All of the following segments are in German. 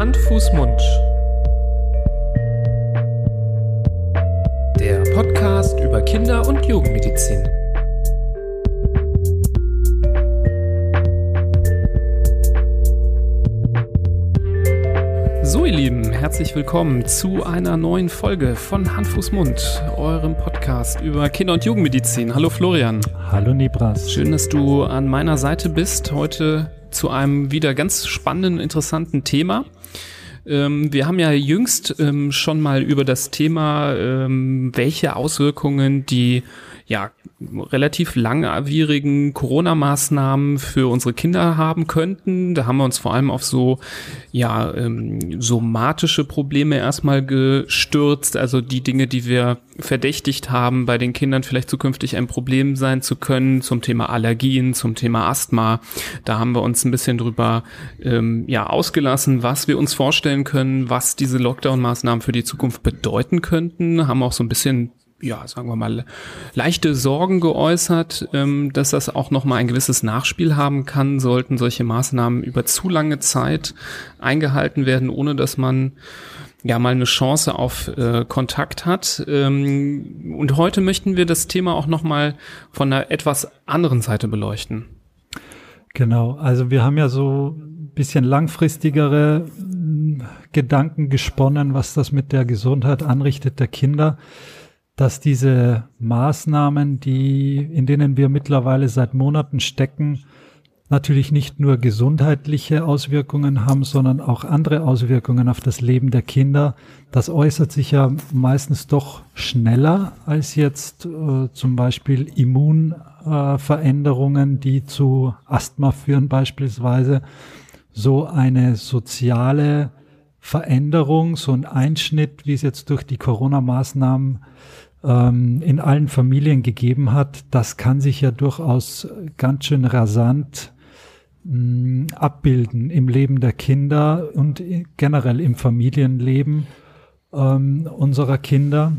Hand, Fuß, Mund. Der Podcast über Kinder- und Jugendmedizin. So, ihr Lieben, herzlich willkommen zu einer neuen Folge von Hand, Fuß, Mund, eurem Podcast über Kinder- und Jugendmedizin. Hallo Florian. Hallo Nibras. Schön, dass du an meiner Seite bist. Heute zu einem wieder ganz spannenden, interessanten Thema. Ähm, wir haben ja jüngst ähm, schon mal über das Thema, ähm, welche Auswirkungen die ja relativ langwierigen Corona-Maßnahmen für unsere Kinder haben könnten. Da haben wir uns vor allem auf so ja ähm, somatische Probleme erstmal gestürzt, also die Dinge, die wir verdächtigt haben, bei den Kindern vielleicht zukünftig ein Problem sein zu können, zum Thema Allergien, zum Thema Asthma. Da haben wir uns ein bisschen drüber ähm, ja ausgelassen, was wir uns vorstellen können, was diese Lockdown-Maßnahmen für die Zukunft bedeuten könnten, haben auch so ein bisschen ja, sagen wir mal, leichte Sorgen geäußert, ähm, dass das auch nochmal ein gewisses Nachspiel haben kann, sollten solche Maßnahmen über zu lange Zeit eingehalten werden, ohne dass man ja mal eine Chance auf äh, Kontakt hat. Ähm, und heute möchten wir das Thema auch nochmal von einer etwas anderen Seite beleuchten. Genau, also wir haben ja so ein bisschen langfristigere hm, Gedanken gesponnen, was das mit der Gesundheit anrichtet der Kinder dass diese Maßnahmen, die, in denen wir mittlerweile seit Monaten stecken, natürlich nicht nur gesundheitliche Auswirkungen haben, sondern auch andere Auswirkungen auf das Leben der Kinder. Das äußert sich ja meistens doch schneller als jetzt äh, zum Beispiel Immunveränderungen, äh, die zu Asthma führen beispielsweise. So eine soziale Veränderung, so ein Einschnitt, wie es jetzt durch die Corona-Maßnahmen ähm, in allen Familien gegeben hat, das kann sich ja durchaus ganz schön rasant mm, abbilden im Leben der Kinder und generell im Familienleben ähm, unserer Kinder.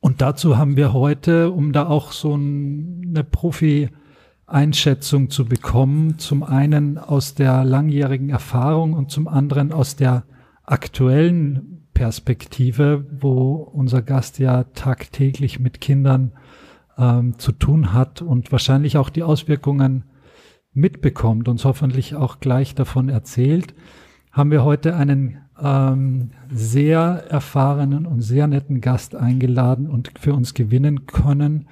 Und dazu haben wir heute, um da auch so eine Profi-Einschätzung zu bekommen, zum einen aus der langjährigen Erfahrung und zum anderen aus der aktuellen Perspektive, wo unser Gast ja tagtäglich mit Kindern ähm, zu tun hat und wahrscheinlich auch die Auswirkungen mitbekommt, uns hoffentlich auch gleich davon erzählt, haben wir heute einen ähm, sehr erfahrenen und sehr netten Gast eingeladen und für uns gewinnen können.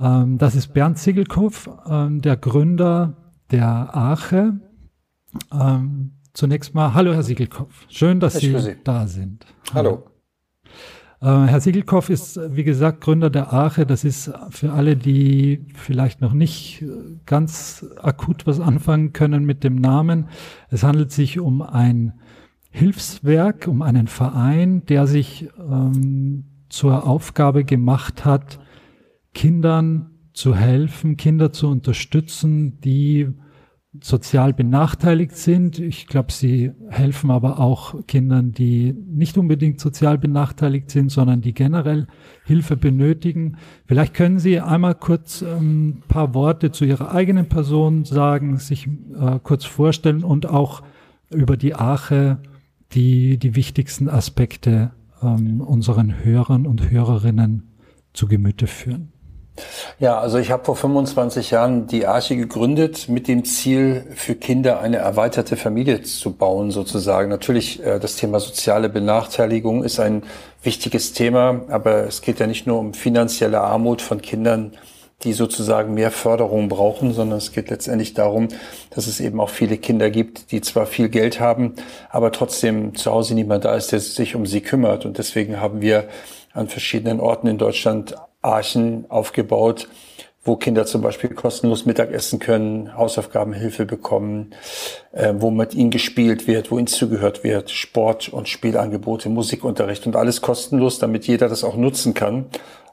Ähm, das ist Bernd Ziegelkopf, ähm, der Gründer der Arche. Ähm, Zunächst mal, hallo Herr Siegelkopf. Schön, dass Sie, Sie, da sind. Hallo. Äh, Herr Siegelkopf ist, wie gesagt, Gründer der Arche. Das ist für alle, die vielleicht noch nicht ganz akut was anfangen können mit dem Namen. Es handelt sich um ein Hilfswerk, um einen Verein, der sich ähm, zur Aufgabe gemacht hat, Kindern zu helfen, Kinder zu unterstützen, die sozial benachteiligt sind. Ich glaube, sie helfen aber auch Kindern, die nicht unbedingt sozial benachteiligt sind, sondern die generell Hilfe benötigen. Vielleicht können Sie einmal kurz ein ähm, paar Worte zu Ihrer eigenen Person sagen, sich äh, kurz vorstellen und auch über die Arche die, die wichtigsten Aspekte ähm, unseren Hörern und Hörerinnen zu Gemüte führen. Ja, also ich habe vor 25 Jahren die Arche gegründet mit dem Ziel, für Kinder eine erweiterte Familie zu bauen, sozusagen. Natürlich, äh, das Thema soziale Benachteiligung ist ein wichtiges Thema, aber es geht ja nicht nur um finanzielle Armut von Kindern, die sozusagen mehr Förderung brauchen, sondern es geht letztendlich darum, dass es eben auch viele Kinder gibt, die zwar viel Geld haben, aber trotzdem zu Hause niemand da ist, der sich um sie kümmert. Und deswegen haben wir an verschiedenen Orten in Deutschland Archen aufgebaut, wo Kinder zum Beispiel kostenlos Mittagessen können, Hausaufgabenhilfe bekommen, äh, wo mit ihnen gespielt wird, wo ihnen zugehört wird, Sport- und Spielangebote, Musikunterricht und alles kostenlos, damit jeder das auch nutzen kann.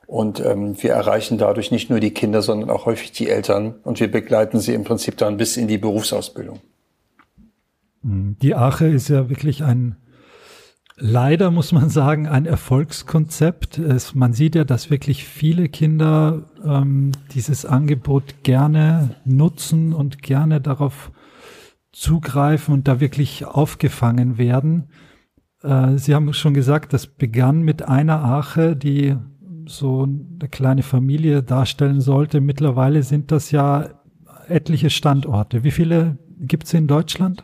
Und ähm, wir erreichen dadurch nicht nur die Kinder, sondern auch häufig die Eltern und wir begleiten sie im Prinzip dann bis in die Berufsausbildung. Die Ache ist ja wirklich ein leider muss man sagen, ein Erfolgskonzept. Es, man sieht ja, dass wirklich viele Kinder ähm, dieses Angebot gerne nutzen und gerne darauf zugreifen und da wirklich aufgefangen werden. Äh, Sie haben schon gesagt, das begann mit einer Arche, die so eine kleine Familie darstellen sollte. Mittlerweile sind das ja etliche Standorte. Wie viele gibt es in Deutschland?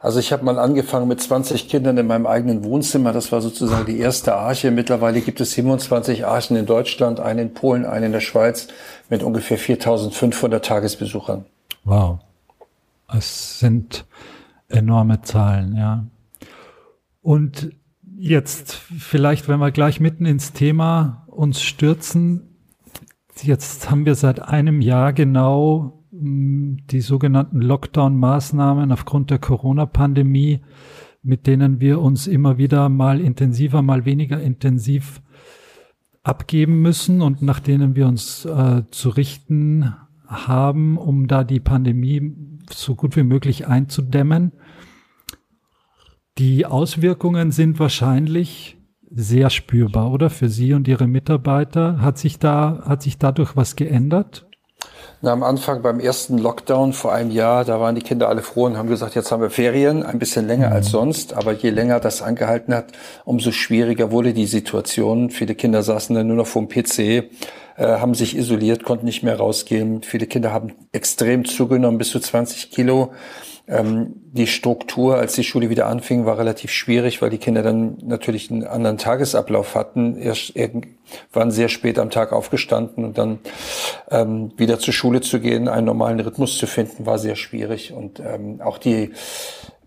Also ich habe mal angefangen mit 20 Kindern in meinem eigenen Wohnzimmer. Das war sozusagen die erste Arche. Mittlerweile gibt es 27 Archen in Deutschland, eine in Polen, eine in der Schweiz mit ungefähr 4500 Tagesbesuchern. Wow. Es sind enorme Zahlen, ja. Und jetzt vielleicht, wenn wir gleich mitten ins Thema uns stürzen, jetzt haben wir seit einem Jahr genau die sogenannten Lockdown-Maßnahmen aufgrund der Corona-Pandemie, mit denen wir uns immer wieder mal intensiver, mal weniger intensiv abgeben müssen und nach denen wir uns äh, zu richten haben, um da die Pandemie so gut wie möglich einzudämmen. Die Auswirkungen sind wahrscheinlich sehr spürbar, oder? Für Sie und Ihre Mitarbeiter. Hat sich da, hat sich dadurch was geändert? Na, am Anfang beim ersten Lockdown vor einem Jahr, da waren die Kinder alle froh und haben gesagt, jetzt haben wir Ferien, ein bisschen länger mhm. als sonst. Aber je länger das angehalten hat, umso schwieriger wurde die Situation. Viele Kinder saßen dann nur noch vor dem PC, äh, haben sich isoliert, konnten nicht mehr rausgehen. Viele Kinder haben extrem zugenommen, bis zu 20 Kilo. Ähm, die Struktur, als die Schule wieder anfing, war relativ schwierig, weil die Kinder dann natürlich einen anderen Tagesablauf hatten. Erst waren sehr spät am Tag aufgestanden und dann ähm, wieder zur Schule zu gehen, einen normalen Rhythmus zu finden, war sehr schwierig. Und ähm, auch die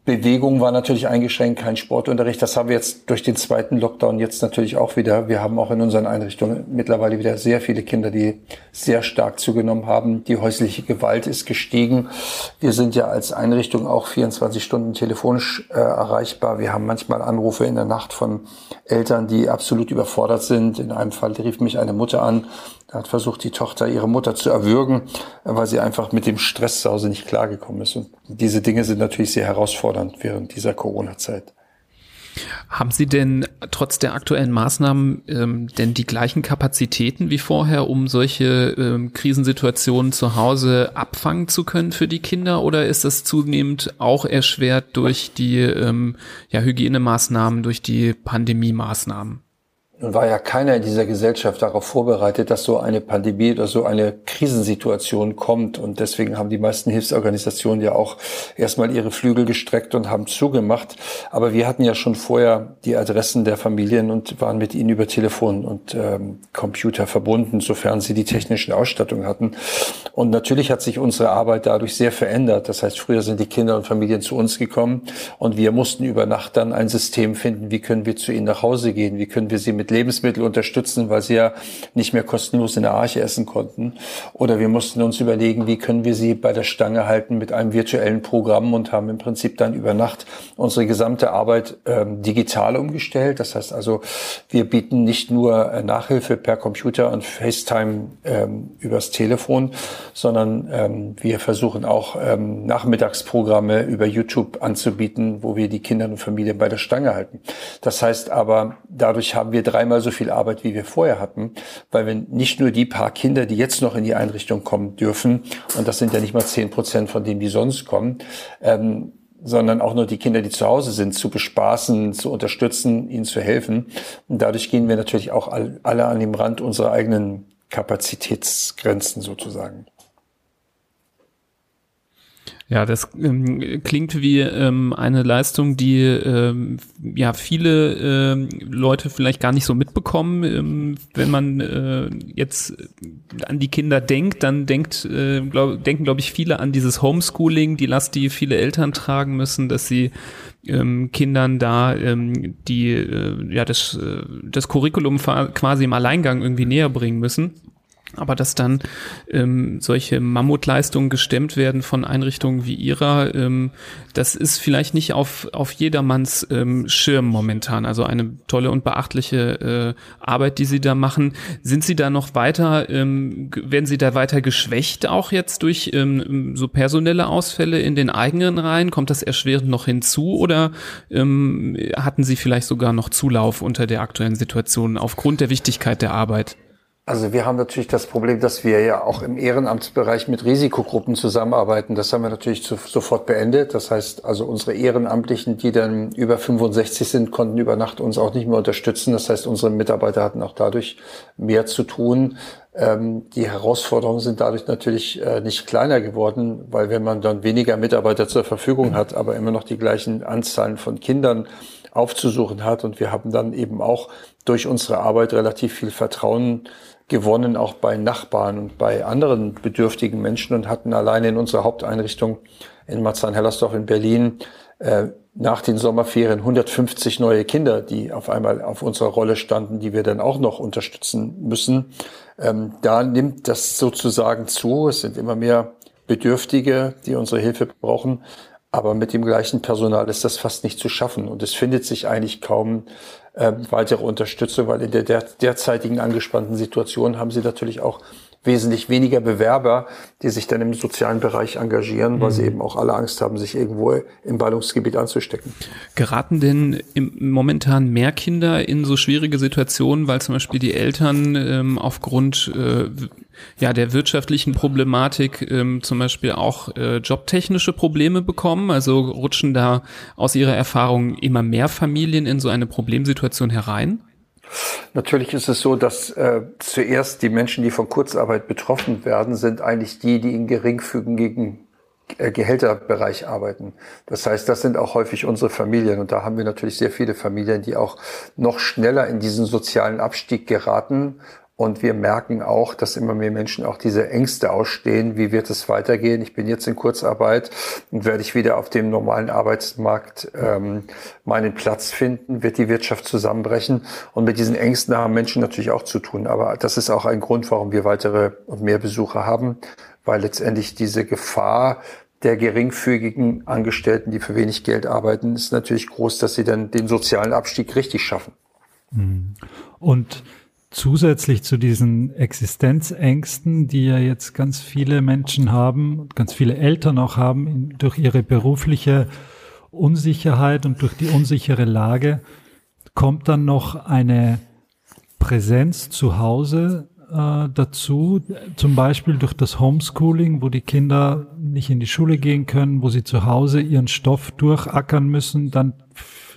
Bewegung war natürlich eingeschränkt, kein Sportunterricht. Das haben wir jetzt durch den zweiten Lockdown jetzt natürlich auch wieder. Wir haben auch in unseren Einrichtungen mittlerweile wieder sehr viele Kinder, die sehr stark zugenommen haben. Die häusliche Gewalt ist gestiegen. Wir sind ja als Einrichtung auch 24 Stunden telefonisch äh, erreichbar. Wir haben manchmal Anrufe in der Nacht von Eltern, die absolut überfordert sind. In einem Fall rief mich eine Mutter an, da hat versucht, die Tochter ihre Mutter zu erwürgen, weil sie einfach mit dem Stress zu Hause nicht klargekommen ist. Und diese Dinge sind natürlich sehr herausfordernd während dieser Corona-Zeit. Haben Sie denn trotz der aktuellen Maßnahmen ähm, denn die gleichen Kapazitäten wie vorher, um solche ähm, Krisensituationen zu Hause abfangen zu können für die Kinder? Oder ist das zunehmend auch erschwert durch die ähm, ja, Hygienemaßnahmen, durch die Pandemie-Maßnahmen? Nun war ja keiner in dieser Gesellschaft darauf vorbereitet, dass so eine Pandemie oder so eine Krisensituation kommt. Und deswegen haben die meisten Hilfsorganisationen ja auch erstmal ihre Flügel gestreckt und haben zugemacht. Aber wir hatten ja schon vorher die Adressen der Familien und waren mit ihnen über Telefon und ähm, Computer verbunden, sofern sie die technischen Ausstattungen hatten. Und natürlich hat sich unsere Arbeit dadurch sehr verändert. Das heißt, früher sind die Kinder und Familien zu uns gekommen und wir mussten über Nacht dann ein System finden, wie können wir zu ihnen nach Hause gehen, wie können wir sie mit Lebensmitteln unterstützen, weil sie ja nicht mehr kostenlos in der Arche essen konnten. Oder wir mussten uns überlegen, wie können wir sie bei der Stange halten mit einem virtuellen Programm und haben im Prinzip dann über Nacht unsere gesamte Arbeit ähm, digital umgestellt. Das heißt also, wir bieten nicht nur äh, Nachhilfe per Computer und FaceTime ähm, übers Telefon, sondern ähm, wir versuchen auch ähm, Nachmittagsprogramme über YouTube anzubieten, wo wir die Kinder und Familien bei der Stange halten. Das heißt aber, dadurch haben wir drei dreimal so viel Arbeit, wie wir vorher hatten, weil wir nicht nur die paar Kinder, die jetzt noch in die Einrichtung kommen dürfen, und das sind ja nicht mal zehn Prozent von denen, die sonst kommen, ähm, sondern auch nur die Kinder, die zu Hause sind, zu bespaßen, zu unterstützen, ihnen zu helfen. Und dadurch gehen wir natürlich auch alle an dem Rand unserer eigenen Kapazitätsgrenzen sozusagen. Ja, das ähm, klingt wie ähm, eine Leistung, die ähm, ja viele ähm, Leute vielleicht gar nicht so mitbekommen. Ähm, wenn man äh, jetzt an die Kinder denkt, dann denkt, äh, glaub, denken, glaube ich, viele an dieses Homeschooling, die Last, die viele Eltern tragen müssen, dass sie ähm, Kindern da ähm, die äh, ja das äh, das Curriculum quasi im Alleingang irgendwie näher bringen müssen. Aber dass dann ähm, solche Mammutleistungen gestemmt werden von Einrichtungen wie ihrer, ähm, das ist vielleicht nicht auf, auf jedermanns ähm, Schirm momentan. Also eine tolle und beachtliche äh, Arbeit, die Sie da machen. Sind Sie da noch weiter, ähm, werden Sie da weiter geschwächt auch jetzt durch ähm, so personelle Ausfälle in den eigenen Reihen? Kommt das erschwerend noch hinzu oder ähm, hatten Sie vielleicht sogar noch Zulauf unter der aktuellen Situation aufgrund der Wichtigkeit der Arbeit? Also wir haben natürlich das Problem, dass wir ja auch im Ehrenamtsbereich mit Risikogruppen zusammenarbeiten. Das haben wir natürlich zu, sofort beendet. Das heißt, also unsere Ehrenamtlichen, die dann über 65 sind, konnten über Nacht uns auch nicht mehr unterstützen. Das heißt, unsere Mitarbeiter hatten auch dadurch mehr zu tun. Ähm, die Herausforderungen sind dadurch natürlich äh, nicht kleiner geworden, weil wenn man dann weniger Mitarbeiter zur Verfügung hat, aber immer noch die gleichen Anzahlen von Kindern aufzusuchen hat und wir haben dann eben auch durch unsere Arbeit relativ viel Vertrauen gewonnen, auch bei Nachbarn und bei anderen bedürftigen Menschen und hatten alleine in unserer Haupteinrichtung in Marzahn-Hellersdorf in Berlin äh, nach den Sommerferien 150 neue Kinder, die auf einmal auf unserer Rolle standen, die wir dann auch noch unterstützen müssen. Ähm, da nimmt das sozusagen zu. Es sind immer mehr Bedürftige, die unsere Hilfe brauchen. Aber mit dem gleichen Personal ist das fast nicht zu schaffen. Und es findet sich eigentlich kaum äh, weitere Unterstützung, weil in der, der derzeitigen angespannten Situation haben sie natürlich auch wesentlich weniger Bewerber, die sich dann im sozialen Bereich engagieren, mhm. weil sie mhm. eben auch alle Angst haben, sich irgendwo im Ballungsgebiet anzustecken. Geraten denn im, momentan mehr Kinder in so schwierige Situationen, weil zum Beispiel die Eltern ähm, aufgrund äh, ja, der wirtschaftlichen Problematik ähm, zum Beispiel auch äh, jobtechnische Probleme bekommen? Also rutschen da aus Ihrer Erfahrung immer mehr Familien in so eine Problemsituation herein? Natürlich ist es so, dass äh, zuerst die Menschen, die von Kurzarbeit betroffen werden, sind eigentlich die, die in geringfügigen äh, Gehälterbereich arbeiten. Das heißt, das sind auch häufig unsere Familien. Und da haben wir natürlich sehr viele Familien, die auch noch schneller in diesen sozialen Abstieg geraten und wir merken auch, dass immer mehr Menschen auch diese Ängste ausstehen. Wie wird es weitergehen? Ich bin jetzt in Kurzarbeit und werde ich wieder auf dem normalen Arbeitsmarkt ähm, meinen Platz finden? Wird die Wirtschaft zusammenbrechen? Und mit diesen Ängsten haben Menschen natürlich auch zu tun. Aber das ist auch ein Grund, warum wir weitere und mehr Besucher haben, weil letztendlich diese Gefahr der geringfügigen Angestellten, die für wenig Geld arbeiten, ist natürlich groß, dass sie dann den sozialen Abstieg richtig schaffen. Mhm. Und zusätzlich zu diesen Existenzängsten, die ja jetzt ganz viele Menschen haben, ganz viele Eltern auch haben, durch ihre berufliche Unsicherheit und durch die unsichere Lage, kommt dann noch eine Präsenz zu Hause äh, dazu, zum Beispiel durch das Homeschooling, wo die Kinder nicht in die Schule gehen können, wo sie zu Hause ihren Stoff durchackern müssen, dann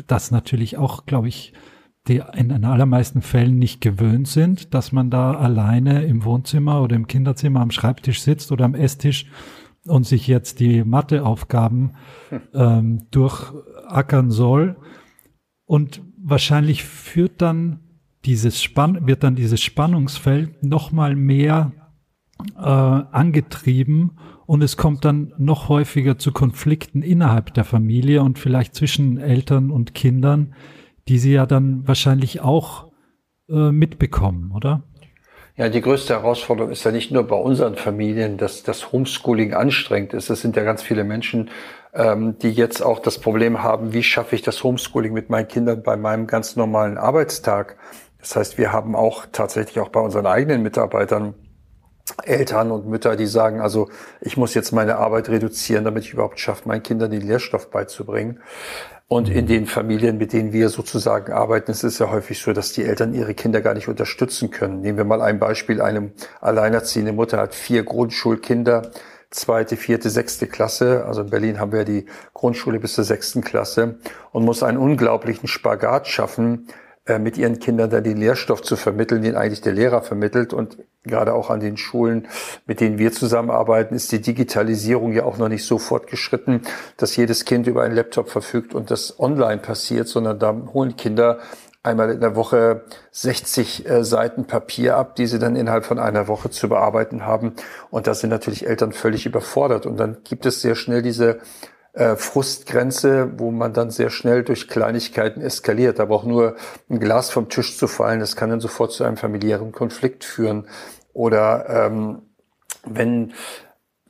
das natürlich auch, glaube ich, die in den allermeisten Fällen nicht gewöhnt sind, dass man da alleine im Wohnzimmer oder im Kinderzimmer am Schreibtisch sitzt oder am Esstisch und sich jetzt die Matheaufgaben ähm, durchackern soll. Und wahrscheinlich führt dann dieses Spann wird dann dieses Spannungsfeld noch mal mehr äh, angetrieben und es kommt dann noch häufiger zu Konflikten innerhalb der Familie und vielleicht zwischen Eltern und Kindern, die Sie ja dann wahrscheinlich auch äh, mitbekommen, oder? Ja, die größte Herausforderung ist ja nicht nur bei unseren Familien, dass das Homeschooling anstrengend ist. Es sind ja ganz viele Menschen, ähm, die jetzt auch das Problem haben, wie schaffe ich das Homeschooling mit meinen Kindern bei meinem ganz normalen Arbeitstag. Das heißt, wir haben auch tatsächlich auch bei unseren eigenen Mitarbeitern Eltern und Mütter, die sagen, also ich muss jetzt meine Arbeit reduzieren, damit ich überhaupt schaffe, meinen Kindern den Lehrstoff beizubringen. Und in den Familien, mit denen wir sozusagen arbeiten, ist es ja häufig so, dass die Eltern ihre Kinder gar nicht unterstützen können. Nehmen wir mal ein Beispiel. Eine alleinerziehende Mutter hat vier Grundschulkinder, zweite, vierte, sechste Klasse. Also in Berlin haben wir die Grundschule bis zur sechsten Klasse und muss einen unglaublichen Spagat schaffen, mit ihren Kindern dann den Lehrstoff zu vermitteln, den eigentlich der Lehrer vermittelt. Und gerade auch an den Schulen, mit denen wir zusammenarbeiten, ist die Digitalisierung ja auch noch nicht so fortgeschritten, dass jedes Kind über einen Laptop verfügt und das online passiert, sondern da holen Kinder einmal in der Woche 60 äh, Seiten Papier ab, die sie dann innerhalb von einer Woche zu bearbeiten haben. Und da sind natürlich Eltern völlig überfordert. Und dann gibt es sehr schnell diese äh, Frustgrenze, wo man dann sehr schnell durch Kleinigkeiten eskaliert. Aber auch nur ein Glas vom Tisch zu fallen, das kann dann sofort zu einem familiären Konflikt führen. Oder ähm, wenn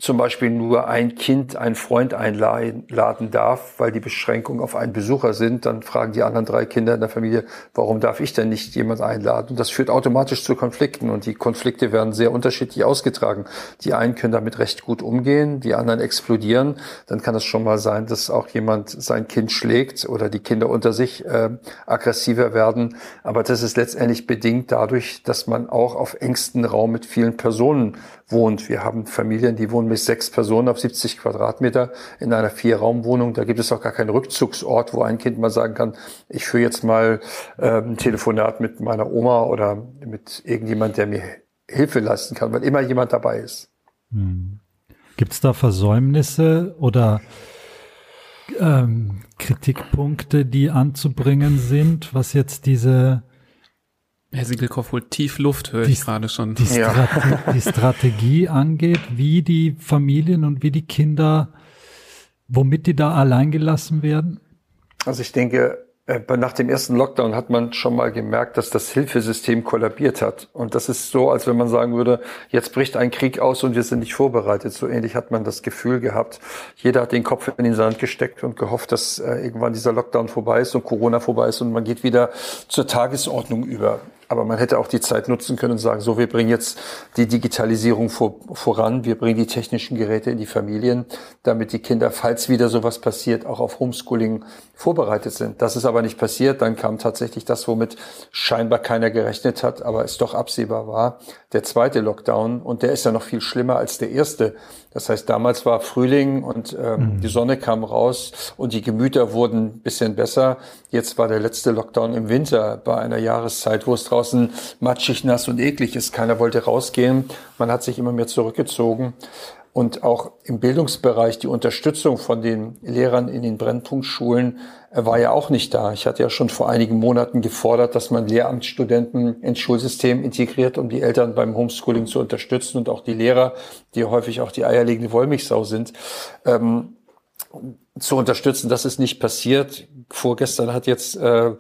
zum Beispiel nur ein Kind, ein Freund einladen darf, weil die Beschränkungen auf einen Besucher sind, dann fragen die anderen drei Kinder in der Familie, warum darf ich denn nicht jemand einladen? Und das führt automatisch zu Konflikten und die Konflikte werden sehr unterschiedlich ausgetragen. Die einen können damit recht gut umgehen, die anderen explodieren. Dann kann es schon mal sein, dass auch jemand sein Kind schlägt oder die Kinder unter sich äh, aggressiver werden. Aber das ist letztendlich bedingt dadurch, dass man auch auf engstem Raum mit vielen Personen wohnt. Wir haben Familien, die wohnen mit sechs Personen auf 70 Quadratmeter in einer Vierraumwohnung. Da gibt es auch gar keinen Rückzugsort, wo ein Kind mal sagen kann, ich führe jetzt mal äh, ein Telefonat mit meiner Oma oder mit irgendjemand, der mir Hilfe leisten kann, weil immer jemand dabei ist. Hm. Gibt es da Versäumnisse oder ähm, Kritikpunkte, die anzubringen sind, was jetzt diese Herr Siegelkopf holt tief Luft, höre ich gerade schon. Die, Strate die Strategie angeht, wie die Familien und wie die Kinder, womit die da alleingelassen werden? Also ich denke, äh, nach dem ersten Lockdown hat man schon mal gemerkt, dass das Hilfesystem kollabiert hat. Und das ist so, als wenn man sagen würde, jetzt bricht ein Krieg aus und wir sind nicht vorbereitet. So ähnlich hat man das Gefühl gehabt. Jeder hat den Kopf in den Sand gesteckt und gehofft, dass äh, irgendwann dieser Lockdown vorbei ist und Corona vorbei ist und man geht wieder zur Tagesordnung über. Aber man hätte auch die Zeit nutzen können und sagen, so, wir bringen jetzt die Digitalisierung vor, voran, wir bringen die technischen Geräte in die Familien, damit die Kinder, falls wieder sowas passiert, auch auf Homeschooling vorbereitet sind. Das ist aber nicht passiert. Dann kam tatsächlich das, womit scheinbar keiner gerechnet hat, aber es doch absehbar war, der zweite Lockdown. Und der ist ja noch viel schlimmer als der erste. Das heißt, damals war Frühling und ähm, mhm. die Sonne kam raus und die Gemüter wurden ein bisschen besser. Jetzt war der letzte Lockdown im Winter bei einer Jahreszeit, wo es draußen matschig, nass und eklig ist. Keiner wollte rausgehen. Man hat sich immer mehr zurückgezogen. Und auch im Bildungsbereich die Unterstützung von den Lehrern in den Brennpunktschulen äh, war ja auch nicht da. Ich hatte ja schon vor einigen Monaten gefordert, dass man Lehramtsstudenten ins Schulsystem integriert, um die Eltern beim Homeschooling zu unterstützen und auch die Lehrer, die häufig auch die eierlegende Wollmilchsau sind, ähm, zu unterstützen. Das ist nicht passiert. Vorgestern hat jetzt äh,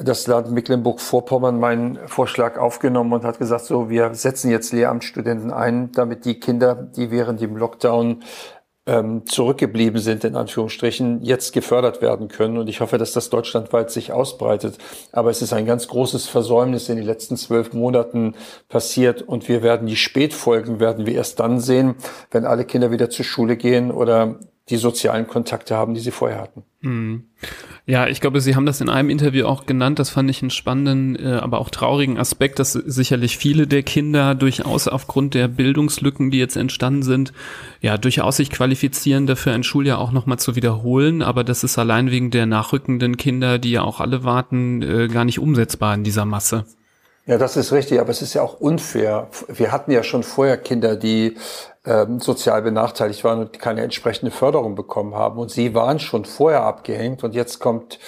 das Land Mecklenburg-Vorpommern meinen Vorschlag aufgenommen und hat gesagt, so, wir setzen jetzt Lehramtsstudenten ein, damit die Kinder, die während dem Lockdown ähm, zurückgeblieben sind, in Anführungsstrichen, jetzt gefördert werden können. Und ich hoffe, dass das deutschlandweit sich ausbreitet. Aber es ist ein ganz großes Versäumnis in den letzten zwölf Monaten passiert. Und wir werden die Spätfolgen werden wir erst dann sehen, wenn alle Kinder wieder zur Schule gehen oder die sozialen Kontakte haben, die sie vorher hatten. Mhm. Ja, ich glaube, Sie haben das in einem Interview auch genannt. Das fand ich einen spannenden, äh, aber auch traurigen Aspekt, dass sicherlich viele der Kinder durchaus aufgrund der Bildungslücken, die jetzt entstanden sind, ja, durchaus sich qualifizieren, dafür ein Schuljahr auch nochmal zu wiederholen. Aber das ist allein wegen der nachrückenden Kinder, die ja auch alle warten, äh, gar nicht umsetzbar in dieser Masse. Ja, das ist richtig, aber es ist ja auch unfair. Wir hatten ja schon vorher Kinder, die ähm, sozial benachteiligt waren und keine entsprechende Förderung bekommen haben. Und sie waren schon vorher abgehängt und jetzt kommt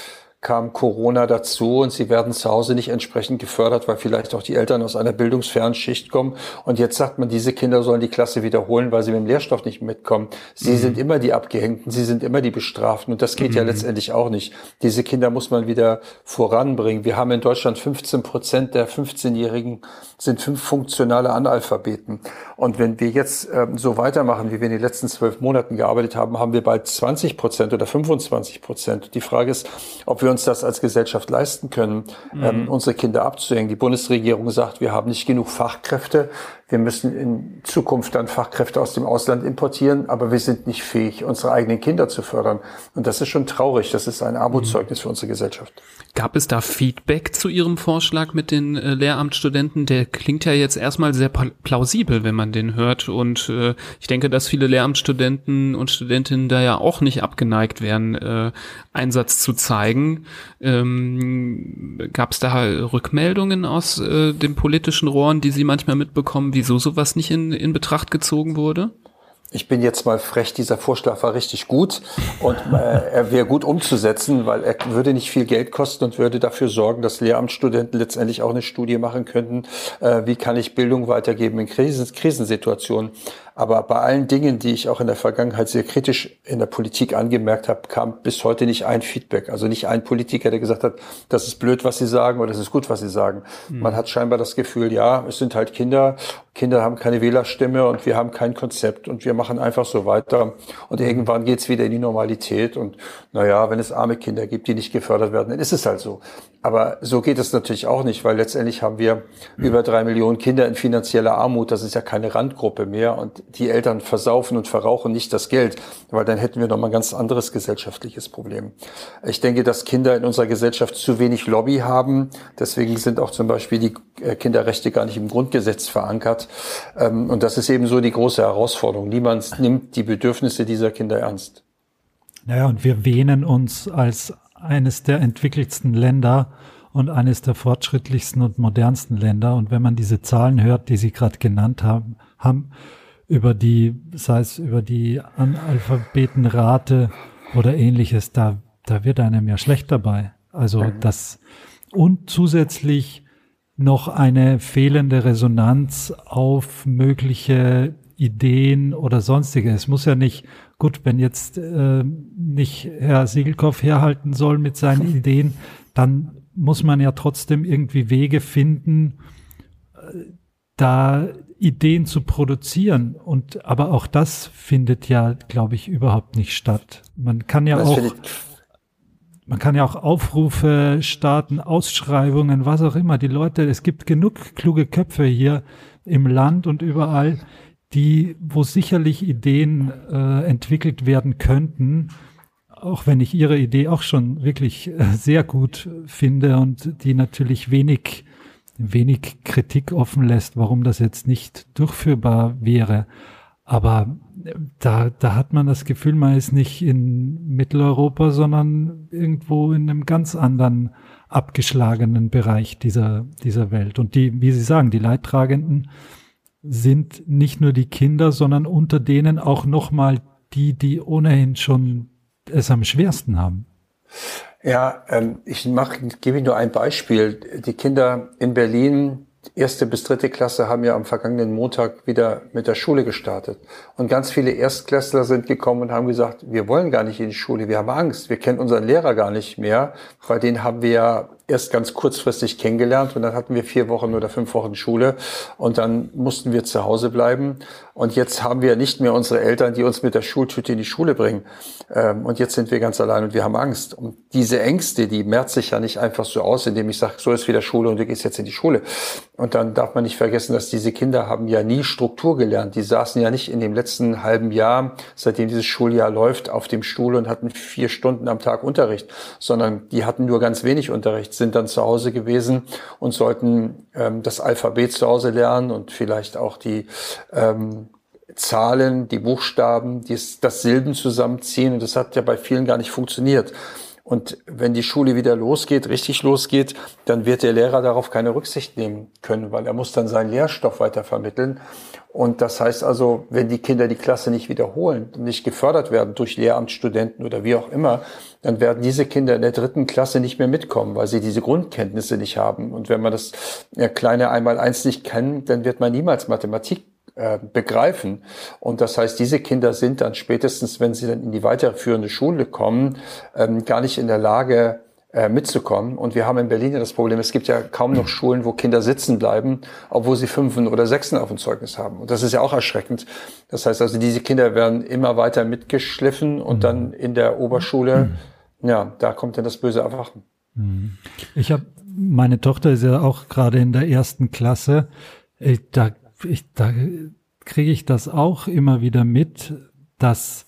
kam Corona dazu und sie werden zu Hause nicht entsprechend gefördert, weil vielleicht auch die Eltern aus einer bildungsfernen Schicht kommen. Und jetzt sagt man, diese Kinder sollen die Klasse wiederholen, weil sie mit dem Lehrstoff nicht mitkommen. Sie mhm. sind immer die Abgehängten, sie sind immer die Bestraften. Und das geht mhm. ja letztendlich auch nicht. Diese Kinder muss man wieder voranbringen. Wir haben in Deutschland 15 Prozent der 15-Jährigen sind fünf funktionale Analphabeten. Und wenn wir jetzt ähm, so weitermachen, wie wir in den letzten zwölf Monaten gearbeitet haben, haben wir bald 20 Prozent oder 25 Prozent. Die Frage ist, ob wir wir uns das als Gesellschaft leisten können, mhm. ähm, unsere Kinder abzuhängen. Die Bundesregierung sagt, wir haben nicht genug Fachkräfte. Wir müssen in Zukunft dann Fachkräfte aus dem Ausland importieren, aber wir sind nicht fähig, unsere eigenen Kinder zu fördern. Und das ist schon traurig. Das ist ein Armutszeugnis für unsere Gesellschaft. Gab es da Feedback zu Ihrem Vorschlag mit den äh, Lehramtsstudenten? Der klingt ja jetzt erstmal sehr plausibel, wenn man den hört. Und äh, ich denke, dass viele Lehramtsstudenten und Studentinnen da ja auch nicht abgeneigt wären, äh, Einsatz zu zeigen. Ähm, Gab es da Rückmeldungen aus äh, den politischen Rohren, die Sie manchmal mitbekommen, wieso sowas nicht in, in Betracht gezogen wurde? ich bin jetzt mal frech, dieser Vorschlag war richtig gut und äh, er wäre gut umzusetzen, weil er würde nicht viel Geld kosten und würde dafür sorgen, dass Lehramtsstudenten letztendlich auch eine Studie machen könnten, äh, wie kann ich Bildung weitergeben in Krisen, Krisensituationen. Aber bei allen Dingen, die ich auch in der Vergangenheit sehr kritisch in der Politik angemerkt habe, kam bis heute nicht ein Feedback. Also nicht ein Politiker, der gesagt hat, das ist blöd, was Sie sagen oder das ist gut, was Sie sagen. Mhm. Man hat scheinbar das Gefühl, ja, es sind halt Kinder Kinder haben keine Wählerstimme und wir haben kein Konzept und wir machen einfach so weiter. Und irgendwann geht's wieder in die Normalität. Und naja, wenn es arme Kinder gibt, die nicht gefördert werden, dann ist es halt so. Aber so geht es natürlich auch nicht, weil letztendlich haben wir über drei Millionen Kinder in finanzieller Armut. Das ist ja keine Randgruppe mehr. Und die Eltern versaufen und verrauchen nicht das Geld, weil dann hätten wir noch mal ein ganz anderes gesellschaftliches Problem. Ich denke, dass Kinder in unserer Gesellschaft zu wenig Lobby haben. Deswegen sind auch zum Beispiel die äh, Kinderrechte gar nicht im Grundgesetz verankert. Ähm, und das ist eben so die große Herausforderung. Niemand nimmt die Bedürfnisse dieser Kinder ernst. Naja, und wir wähnen uns als eines der entwickeltsten Länder und eines der fortschrittlichsten und modernsten Länder. Und wenn man diese Zahlen hört, die Sie gerade genannt haben, haben über die, sei es über die Analphabetenrate oder ähnliches, da, da wird einem ja schlecht dabei. Also mhm. das, und zusätzlich noch eine fehlende Resonanz auf mögliche Ideen oder sonstige. Es muss ja nicht, gut, wenn jetzt äh, nicht Herr Siegelkopf herhalten soll mit seinen Ideen, dann muss man ja trotzdem irgendwie Wege finden, äh, da Ideen zu produzieren. Und aber auch das findet ja, glaube ich, überhaupt nicht statt. Man kann ja das auch man kann ja auch Aufrufe starten, Ausschreibungen, was auch immer. Die Leute, es gibt genug kluge Köpfe hier im Land und überall, die, wo sicherlich Ideen äh, entwickelt werden könnten, auch wenn ich Ihre Idee auch schon wirklich äh, sehr gut finde und die natürlich wenig, wenig Kritik offen lässt, warum das jetzt nicht durchführbar wäre. Aber da, da hat man das Gefühl, man ist nicht in Mitteleuropa, sondern irgendwo in einem ganz anderen abgeschlagenen Bereich dieser, dieser Welt. Und die, wie Sie sagen, die Leidtragenden sind nicht nur die Kinder, sondern unter denen auch nochmal die, die ohnehin schon es am schwersten haben. Ja, ähm, ich mach, gebe Ihnen nur ein Beispiel. Die Kinder in Berlin, erste bis dritte Klasse haben ja am vergangenen Montag wieder mit der Schule gestartet. Und ganz viele Erstklässler sind gekommen und haben gesagt, wir wollen gar nicht in die Schule, wir haben Angst, wir kennen unseren Lehrer gar nicht mehr, weil den haben wir ja erst ganz kurzfristig kennengelernt und dann hatten wir vier Wochen oder fünf Wochen Schule und dann mussten wir zu Hause bleiben. Und jetzt haben wir nicht mehr unsere Eltern, die uns mit der Schultüte in die Schule bringen. Ähm, und jetzt sind wir ganz allein und wir haben Angst. Und diese Ängste, die merzt sich ja nicht einfach so aus, indem ich sage, so ist wieder Schule und du gehst jetzt in die Schule. Und dann darf man nicht vergessen, dass diese Kinder haben ja nie Struktur gelernt. Die saßen ja nicht in dem letzten halben Jahr, seitdem dieses Schuljahr läuft, auf dem Stuhl und hatten vier Stunden am Tag Unterricht, sondern die hatten nur ganz wenig Unterricht sind dann zu Hause gewesen und sollten ähm, das Alphabet zu Hause lernen und vielleicht auch die ähm, Zahlen, die Buchstaben, die, das Silben zusammenziehen. Und das hat ja bei vielen gar nicht funktioniert. Und wenn die Schule wieder losgeht, richtig losgeht, dann wird der Lehrer darauf keine Rücksicht nehmen können, weil er muss dann seinen Lehrstoff weiter vermitteln. Und das heißt also, wenn die Kinder die Klasse nicht wiederholen, nicht gefördert werden durch Lehramtsstudenten oder wie auch immer, dann werden diese Kinder in der dritten Klasse nicht mehr mitkommen, weil sie diese Grundkenntnisse nicht haben. Und wenn man das kleine Einmal-Eins nicht kennt, dann wird man niemals Mathematik äh, begreifen. Und das heißt, diese Kinder sind dann spätestens, wenn sie dann in die weiterführende Schule kommen, ähm, gar nicht in der Lage, äh, mitzukommen. Und wir haben in Berlin ja das Problem, es gibt ja kaum noch Schulen, wo Kinder sitzen bleiben, obwohl sie Fünfen oder Sechsen auf dem Zeugnis haben. Und das ist ja auch erschreckend. Das heißt also, diese Kinder werden immer weiter mitgeschliffen und mhm. dann in der Oberschule, mhm. ja, da kommt dann das böse Erwachen. Mhm. Ich habe, meine Tochter ist ja auch gerade in der ersten Klasse. Ich, da ich, da kriege ich das auch immer wieder mit, dass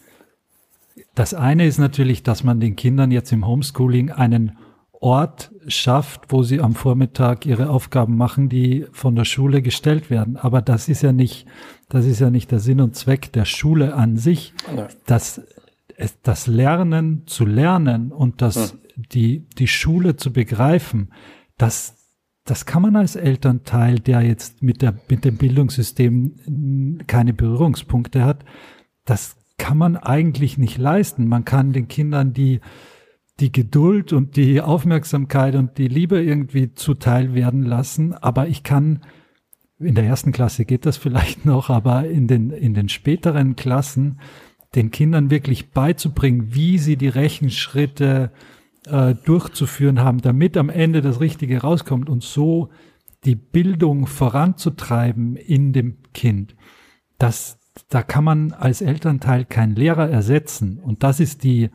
das eine ist natürlich, dass man den Kindern jetzt im Homeschooling einen Ort schafft, wo sie am Vormittag ihre Aufgaben machen, die von der Schule gestellt werden. Aber das ist ja nicht, das ist ja nicht der Sinn und Zweck der Schule an sich. Das, das Lernen zu lernen und das, hm. die, die Schule zu begreifen, das, das kann man als Elternteil, der jetzt mit, der, mit dem Bildungssystem keine Berührungspunkte hat, das kann man eigentlich nicht leisten. Man kann den Kindern die, die Geduld und die Aufmerksamkeit und die Liebe irgendwie zuteil werden lassen, aber ich kann, in der ersten Klasse geht das vielleicht noch, aber in den, in den späteren Klassen den Kindern wirklich beizubringen, wie sie die Rechenschritte äh, durchzuführen haben, damit am Ende das Richtige rauskommt und so die Bildung voranzutreiben in dem Kind, das, da kann man als Elternteil keinen Lehrer ersetzen. Und das ist die,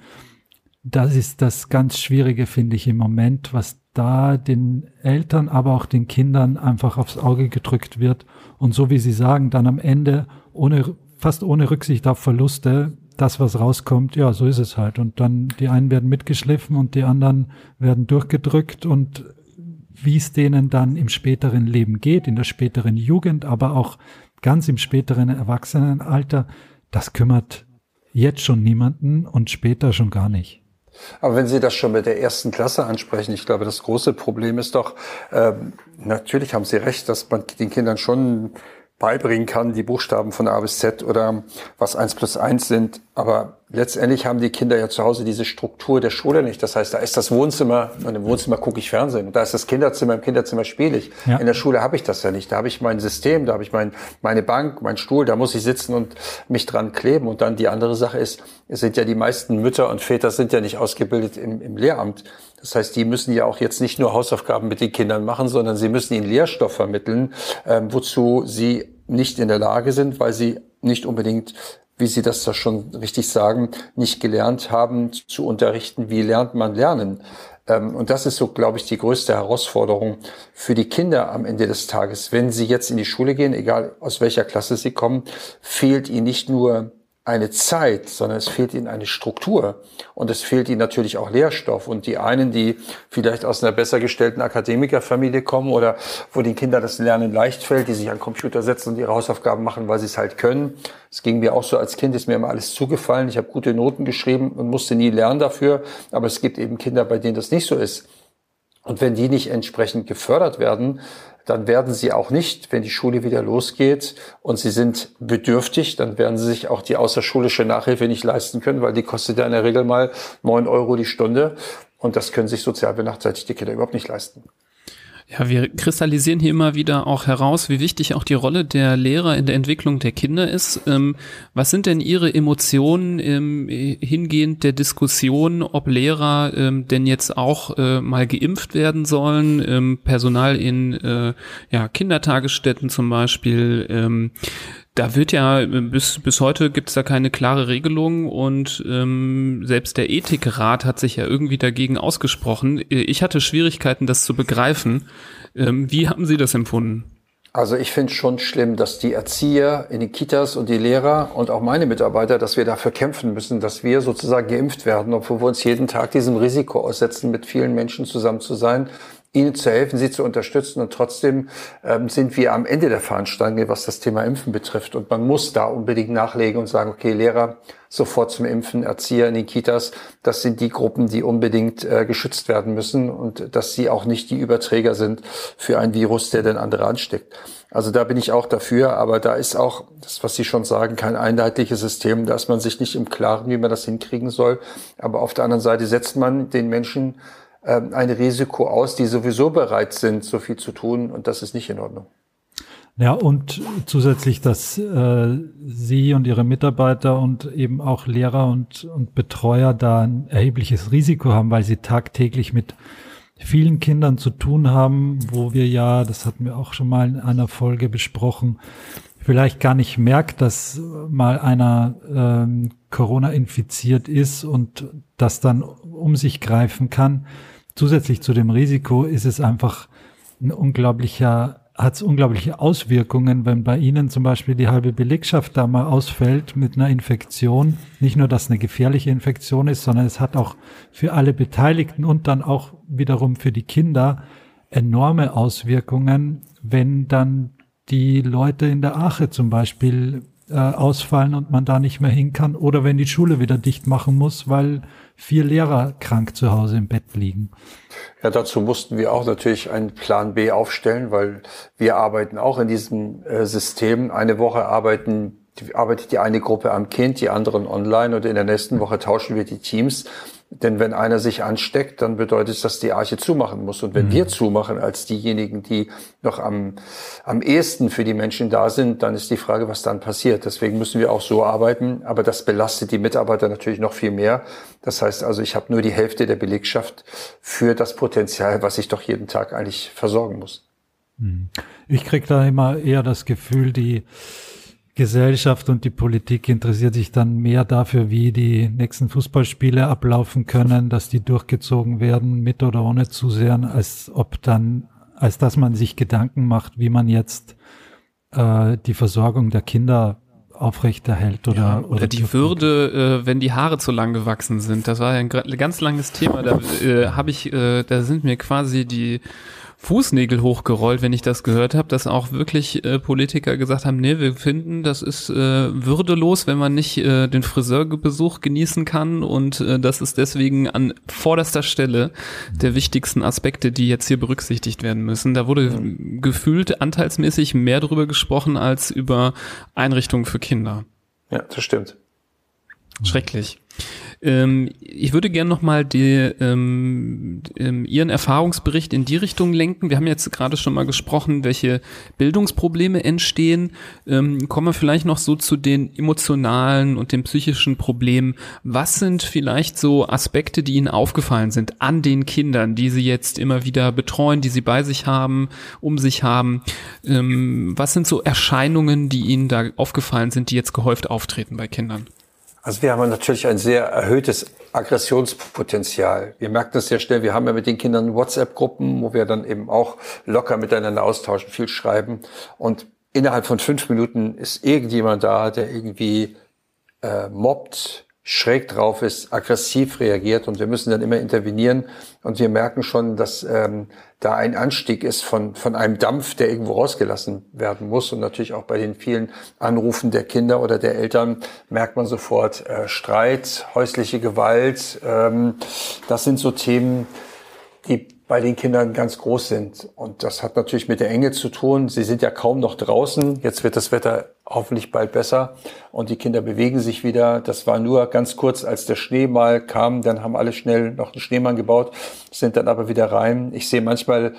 das ist das ganz Schwierige, finde ich im Moment, was da den Eltern, aber auch den Kindern einfach aufs Auge gedrückt wird. Und so wie Sie sagen, dann am Ende ohne, fast ohne Rücksicht auf Verluste, das, was rauskommt, ja, so ist es halt. Und dann die einen werden mitgeschliffen und die anderen werden durchgedrückt und wie es denen dann im späteren Leben geht, in der späteren Jugend, aber auch ganz im späteren Erwachsenenalter, das kümmert jetzt schon niemanden und später schon gar nicht. Aber wenn Sie das schon mit der ersten Klasse ansprechen, ich glaube, das große Problem ist doch, äh, natürlich haben Sie recht, dass man den Kindern schon beibringen kann, die Buchstaben von A bis Z oder was eins plus eins sind. Aber letztendlich haben die Kinder ja zu Hause diese Struktur der Schule nicht. Das heißt, da ist das Wohnzimmer und im Wohnzimmer gucke ich Fernsehen. Und da ist das Kinderzimmer, im Kinderzimmer spiele ich. Ja. In der Schule habe ich das ja nicht. Da habe ich mein System, da habe ich mein, meine Bank, mein Stuhl, da muss ich sitzen und mich dran kleben. Und dann die andere Sache ist, es sind ja die meisten Mütter und Väter sind ja nicht ausgebildet im, im Lehramt. Das heißt, die müssen ja auch jetzt nicht nur Hausaufgaben mit den Kindern machen, sondern sie müssen ihnen Lehrstoff vermitteln, ähm, wozu sie nicht in der Lage sind, weil sie nicht unbedingt wie Sie das da schon richtig sagen, nicht gelernt haben zu unterrichten, wie lernt man lernen. Ähm, und das ist so, glaube ich, die größte Herausforderung für die Kinder am Ende des Tages. Wenn sie jetzt in die Schule gehen, egal aus welcher Klasse sie kommen, fehlt ihnen nicht nur eine Zeit, sondern es fehlt ihnen eine Struktur und es fehlt ihnen natürlich auch Lehrstoff. Und die einen, die vielleicht aus einer besser gestellten Akademikerfamilie kommen oder wo den Kindern das Lernen leicht fällt, die sich an Computer setzen und ihre Hausaufgaben machen, weil sie es halt können. Es ging mir auch so als Kind, ist mir immer alles zugefallen. Ich habe gute Noten geschrieben und musste nie lernen dafür. Aber es gibt eben Kinder, bei denen das nicht so ist. Und wenn die nicht entsprechend gefördert werden, dann werden sie auch nicht, wenn die Schule wieder losgeht und sie sind bedürftig, dann werden sie sich auch die außerschulische Nachhilfe nicht leisten können, weil die kostet ja in der Regel mal neun Euro die Stunde. Und das können sich sozial benachteiligte Kinder überhaupt nicht leisten. Ja, wir kristallisieren hier immer wieder auch heraus, wie wichtig auch die Rolle der Lehrer in der Entwicklung der Kinder ist. Ähm, was sind denn Ihre Emotionen ähm, hingehend der Diskussion, ob Lehrer ähm, denn jetzt auch äh, mal geimpft werden sollen, ähm, Personal in äh, ja, Kindertagesstätten zum Beispiel? Da wird ja, bis, bis heute gibt es da keine klare Regelung und ähm, selbst der Ethikrat hat sich ja irgendwie dagegen ausgesprochen. Ich hatte Schwierigkeiten, das zu begreifen. Ähm, wie haben Sie das empfunden? Also ich finde schon schlimm, dass die Erzieher in den Kitas und die Lehrer und auch meine Mitarbeiter, dass wir dafür kämpfen müssen, dass wir sozusagen geimpft werden, obwohl wir uns jeden Tag diesem Risiko aussetzen, mit vielen Menschen zusammen zu sein ihnen zu helfen, sie zu unterstützen. Und trotzdem ähm, sind wir am Ende der Fahnenstange, was das Thema Impfen betrifft. Und man muss da unbedingt nachlegen und sagen, okay, Lehrer sofort zum Impfen, Erzieher in den Kitas, das sind die Gruppen, die unbedingt äh, geschützt werden müssen und dass sie auch nicht die Überträger sind für ein Virus, der den andere ansteckt. Also da bin ich auch dafür, aber da ist auch, das, was Sie schon sagen, kein einheitliches System. Da ist man sich nicht im Klaren, wie man das hinkriegen soll. Aber auf der anderen Seite setzt man den Menschen ein Risiko aus, die sowieso bereit sind, so viel zu tun. Und das ist nicht in Ordnung. Ja, und zusätzlich, dass äh, Sie und Ihre Mitarbeiter und eben auch Lehrer und, und Betreuer da ein erhebliches Risiko haben, weil sie tagtäglich mit vielen Kindern zu tun haben, wo wir ja, das hatten wir auch schon mal in einer Folge besprochen, vielleicht gar nicht merkt, dass mal einer ähm, Corona infiziert ist und das dann um sich greifen kann zusätzlich zu dem Risiko ist es einfach ein unglaublicher, hat es unglaubliche Auswirkungen, wenn bei Ihnen zum Beispiel die halbe Belegschaft da mal ausfällt mit einer Infektion. Nicht nur, dass es eine gefährliche Infektion ist, sondern es hat auch für alle Beteiligten und dann auch wiederum für die Kinder enorme Auswirkungen, wenn dann die Leute in der Ache zum Beispiel äh, ausfallen und man da nicht mehr hin kann oder wenn die Schule wieder dicht machen muss, weil vier Lehrer krank zu Hause im Bett liegen. Ja, dazu mussten wir auch natürlich einen Plan B aufstellen, weil wir arbeiten auch in diesem äh, System. Eine Woche arbeiten arbeitet die eine Gruppe am Kind, die anderen online und in der nächsten Woche tauschen wir die Teams. Denn wenn einer sich ansteckt, dann bedeutet es, dass die Arche zumachen muss. Und wenn mhm. wir zumachen als diejenigen, die noch am, am ehesten für die Menschen da sind, dann ist die Frage, was dann passiert. Deswegen müssen wir auch so arbeiten. Aber das belastet die Mitarbeiter natürlich noch viel mehr. Das heißt also, ich habe nur die Hälfte der Belegschaft für das Potenzial, was ich doch jeden Tag eigentlich versorgen muss. Hm. Ich kriege da immer eher das Gefühl, die Gesellschaft und die Politik interessiert sich dann mehr dafür, wie die nächsten Fußballspiele ablaufen können, dass die durchgezogen werden, mit oder ohne Zusehen, als ob dann, als dass man sich Gedanken macht, wie man jetzt äh, die Versorgung der Kinder aufrechterhält oder ja, oder, oder die Würde, äh, wenn die Haare zu lang gewachsen sind. Das war ja ein ganz langes Thema. Da äh, habe ich, äh, da sind mir quasi die Fußnägel hochgerollt, wenn ich das gehört habe, dass auch wirklich äh, Politiker gesagt haben, nee, wir finden, das ist äh, würdelos, wenn man nicht äh, den Friseurbesuch genießen kann und äh, das ist deswegen an vorderster Stelle der wichtigsten Aspekte, die jetzt hier berücksichtigt werden müssen. Da wurde mhm. gefühlt anteilsmäßig mehr darüber gesprochen als über Einrichtungen für Kinder. Ja, das stimmt. Schrecklich. Ähm, ich würde gerne nochmal ähm, ähm, Ihren Erfahrungsbericht in die Richtung lenken. Wir haben jetzt gerade schon mal gesprochen, welche Bildungsprobleme entstehen. Ähm, kommen wir vielleicht noch so zu den emotionalen und den psychischen Problemen. Was sind vielleicht so Aspekte, die Ihnen aufgefallen sind an den Kindern, die Sie jetzt immer wieder betreuen, die Sie bei sich haben, um sich haben? Ähm, was sind so Erscheinungen, die Ihnen da aufgefallen sind, die jetzt gehäuft auftreten bei Kindern? Also wir haben natürlich ein sehr erhöhtes Aggressionspotenzial. Wir merken das sehr schnell. Wir haben ja mit den Kindern WhatsApp-Gruppen, wo wir dann eben auch locker miteinander austauschen, viel schreiben. Und innerhalb von fünf Minuten ist irgendjemand da, der irgendwie äh, mobbt, schräg drauf ist, aggressiv reagiert und wir müssen dann immer intervenieren und wir merken schon, dass ähm, da ein Anstieg ist von, von einem Dampf, der irgendwo rausgelassen werden muss und natürlich auch bei den vielen Anrufen der Kinder oder der Eltern merkt man sofort äh, Streit, häusliche Gewalt, ähm, das sind so Themen, die bei den Kindern ganz groß sind. Und das hat natürlich mit der Enge zu tun. Sie sind ja kaum noch draußen. Jetzt wird das Wetter hoffentlich bald besser und die Kinder bewegen sich wieder. Das war nur ganz kurz, als der Schnee mal kam. Dann haben alle schnell noch einen Schneemann gebaut, sind dann aber wieder rein. Ich sehe manchmal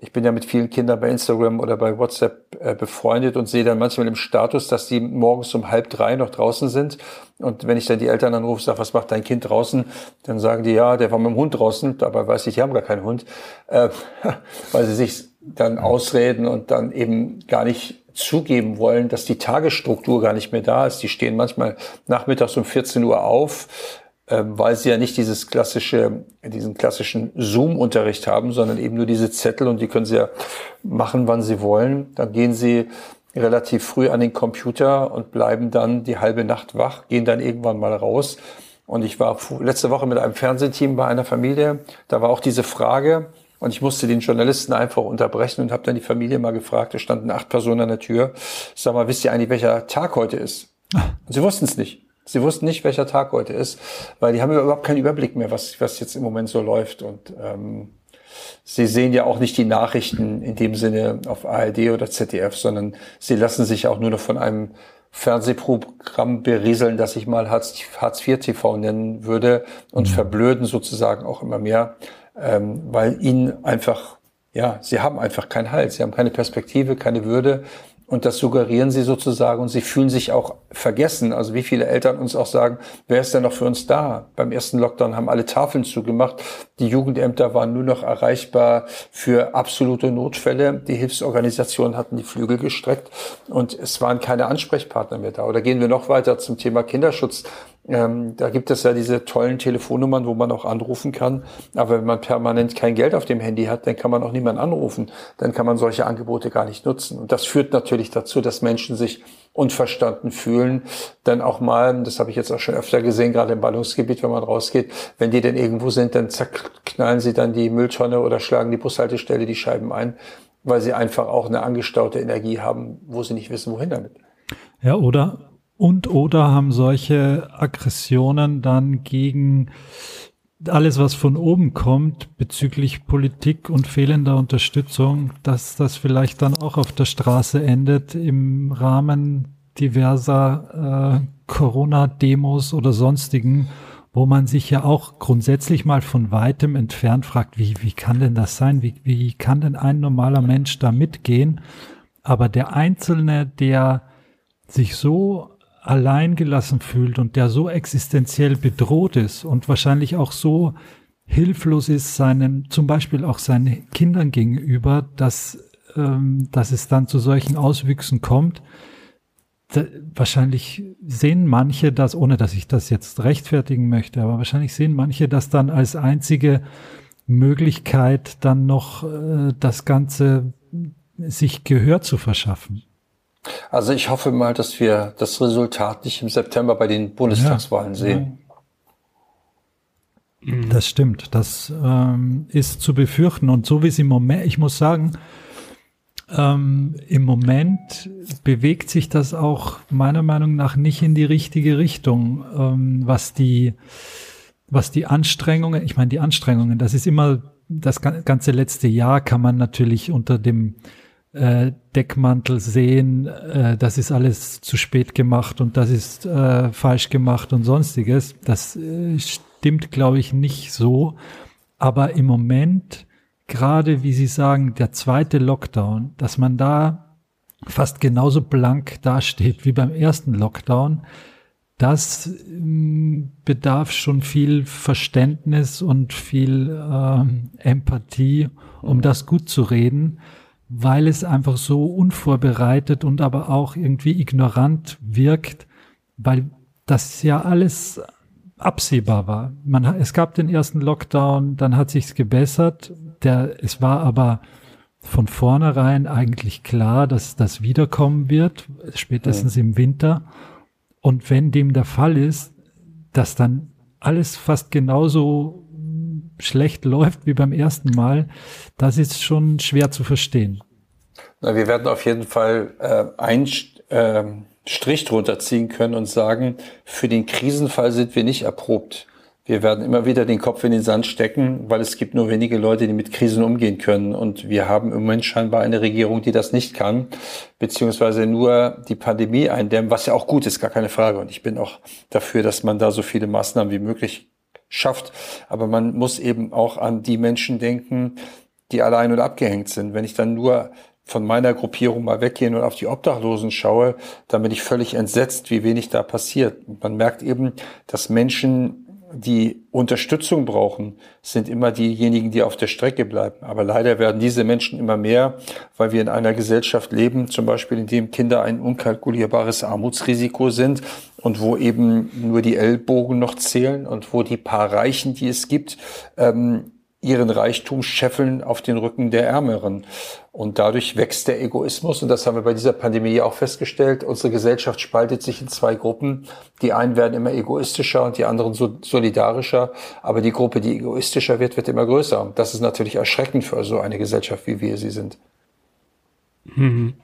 ich bin ja mit vielen Kindern bei Instagram oder bei WhatsApp äh, befreundet und sehe dann manchmal im Status, dass die morgens um halb drei noch draußen sind. Und wenn ich dann die Eltern anrufe, sage, was macht dein Kind draußen? Dann sagen die, ja, der war mit dem Hund draußen. Dabei weiß ich, die haben gar keinen Hund, äh, weil sie sich dann ausreden und dann eben gar nicht zugeben wollen, dass die Tagesstruktur gar nicht mehr da ist. Die stehen manchmal nachmittags um 14 Uhr auf, ähm, weil sie ja nicht dieses klassische, diesen klassischen Zoom-Unterricht haben, sondern eben nur diese Zettel und die können sie ja machen, wann sie wollen. Dann gehen sie relativ früh an den Computer und bleiben dann die halbe Nacht wach, gehen dann irgendwann mal raus. Und ich war letzte Woche mit einem Fernsehteam bei einer Familie. Da war auch diese Frage. Und ich musste den Journalisten einfach unterbrechen und habe dann die Familie mal gefragt. Da standen acht Personen an der Tür. Sag mal, wisst ihr eigentlich, welcher Tag heute ist? Und sie wussten es nicht. Sie wussten nicht, welcher Tag heute ist, weil die haben überhaupt keinen Überblick mehr, was, was jetzt im Moment so läuft. Und ähm, sie sehen ja auch nicht die Nachrichten in dem Sinne auf ARD oder ZDF, sondern sie lassen sich auch nur noch von einem Fernsehprogramm berieseln, das ich mal Hartz, IV TV nennen würde und mhm. verblöden sozusagen auch immer mehr, ähm, weil ihnen einfach, ja, sie haben einfach keinen Halt, sie haben keine Perspektive, keine Würde und das suggerieren sie sozusagen und sie fühlen sich auch vergessen. Also wie viele Eltern uns auch sagen, wer ist denn noch für uns da? Beim ersten Lockdown haben alle Tafeln zugemacht. Die Jugendämter waren nur noch erreichbar für absolute Notfälle. Die Hilfsorganisationen hatten die Flügel gestreckt und es waren keine Ansprechpartner mehr da. Oder gehen wir noch weiter zum Thema Kinderschutz. Ähm, da gibt es ja diese tollen Telefonnummern, wo man auch anrufen kann. Aber wenn man permanent kein Geld auf dem Handy hat, dann kann man auch niemanden anrufen. Dann kann man solche Angebote gar nicht nutzen. Und das führt natürlich dazu, dass Menschen sich unverstanden fühlen. Dann auch mal, das habe ich jetzt auch schon öfter gesehen, gerade im Ballungsgebiet, wenn man rausgeht, wenn die denn irgendwo sind, dann zerknallen sie dann die Mülltonne oder schlagen die Bushaltestelle die Scheiben ein, weil sie einfach auch eine angestaute Energie haben, wo sie nicht wissen, wohin damit. Ja, oder und oder haben solche Aggressionen dann gegen alles, was von oben kommt bezüglich Politik und fehlender Unterstützung, dass das vielleicht dann auch auf der Straße endet im Rahmen diverser äh, Corona-Demos oder sonstigen, wo man sich ja auch grundsätzlich mal von weitem entfernt fragt, wie, wie kann denn das sein? Wie, wie kann denn ein normaler Mensch da mitgehen? Aber der Einzelne, der sich so alleingelassen fühlt und der so existenziell bedroht ist und wahrscheinlich auch so hilflos ist seinen, zum Beispiel auch seinen Kindern gegenüber, dass ähm, dass es dann zu solchen Auswüchsen kommt, da, wahrscheinlich sehen manche das, ohne dass ich das jetzt rechtfertigen möchte, aber wahrscheinlich sehen manche das dann als einzige Möglichkeit, dann noch äh, das Ganze sich Gehör zu verschaffen. Also ich hoffe mal, dass wir das Resultat nicht im September bei den Bundestagswahlen ja, sehen. Das stimmt. Das ähm, ist zu befürchten. Und so wie es im Moment, ich muss sagen, ähm, im Moment bewegt sich das auch meiner Meinung nach nicht in die richtige Richtung, ähm, was die, was die Anstrengungen, ich meine, die Anstrengungen, das ist immer das ganze letzte Jahr kann man natürlich unter dem äh, Deckmantel sehen, äh, das ist alles zu spät gemacht und das ist äh, falsch gemacht und sonstiges. Das äh, stimmt, glaube ich, nicht so. Aber im Moment, gerade wie Sie sagen, der zweite Lockdown, dass man da fast genauso blank dasteht wie beim ersten Lockdown, das ähm, bedarf schon viel Verständnis und viel ähm, Empathie, um das gut zu reden weil es einfach so unvorbereitet und aber auch irgendwie ignorant wirkt, weil das ja alles absehbar war. Man, es gab den ersten Lockdown, dann hat sich's gebessert. Der, es war aber von vornherein eigentlich klar, dass das wiederkommen wird, spätestens ja. im Winter. Und wenn dem der Fall ist, dass dann alles fast genauso schlecht läuft wie beim ersten Mal, das ist schon schwer zu verstehen. Na, wir werden auf jeden Fall äh, einen äh, Strich drunter ziehen können und sagen, für den Krisenfall sind wir nicht erprobt. Wir werden immer wieder den Kopf in den Sand stecken, weil es gibt nur wenige Leute, die mit Krisen umgehen können. Und wir haben im Moment scheinbar eine Regierung, die das nicht kann, beziehungsweise nur die Pandemie eindämmen, was ja auch gut ist, gar keine Frage. Und ich bin auch dafür, dass man da so viele Maßnahmen wie möglich schafft. Aber man muss eben auch an die Menschen denken, die allein und abgehängt sind. Wenn ich dann nur von meiner Gruppierung mal weggehen und auf die Obdachlosen schaue, dann bin ich völlig entsetzt, wie wenig da passiert. Man merkt eben, dass Menschen, die Unterstützung brauchen, sind immer diejenigen, die auf der Strecke bleiben. Aber leider werden diese Menschen immer mehr, weil wir in einer Gesellschaft leben, zum Beispiel in dem Kinder ein unkalkulierbares Armutsrisiko sind und wo eben nur die Ellbogen noch zählen und wo die paar Reichen, die es gibt, ähm, ihren Reichtum scheffeln auf den Rücken der Ärmeren. Und dadurch wächst der Egoismus. Und das haben wir bei dieser Pandemie auch festgestellt. Unsere Gesellschaft spaltet sich in zwei Gruppen. Die einen werden immer egoistischer und die anderen solidarischer. Aber die Gruppe, die egoistischer wird, wird immer größer. Und das ist natürlich erschreckend für so eine Gesellschaft, wie wir sie sind. Mhm.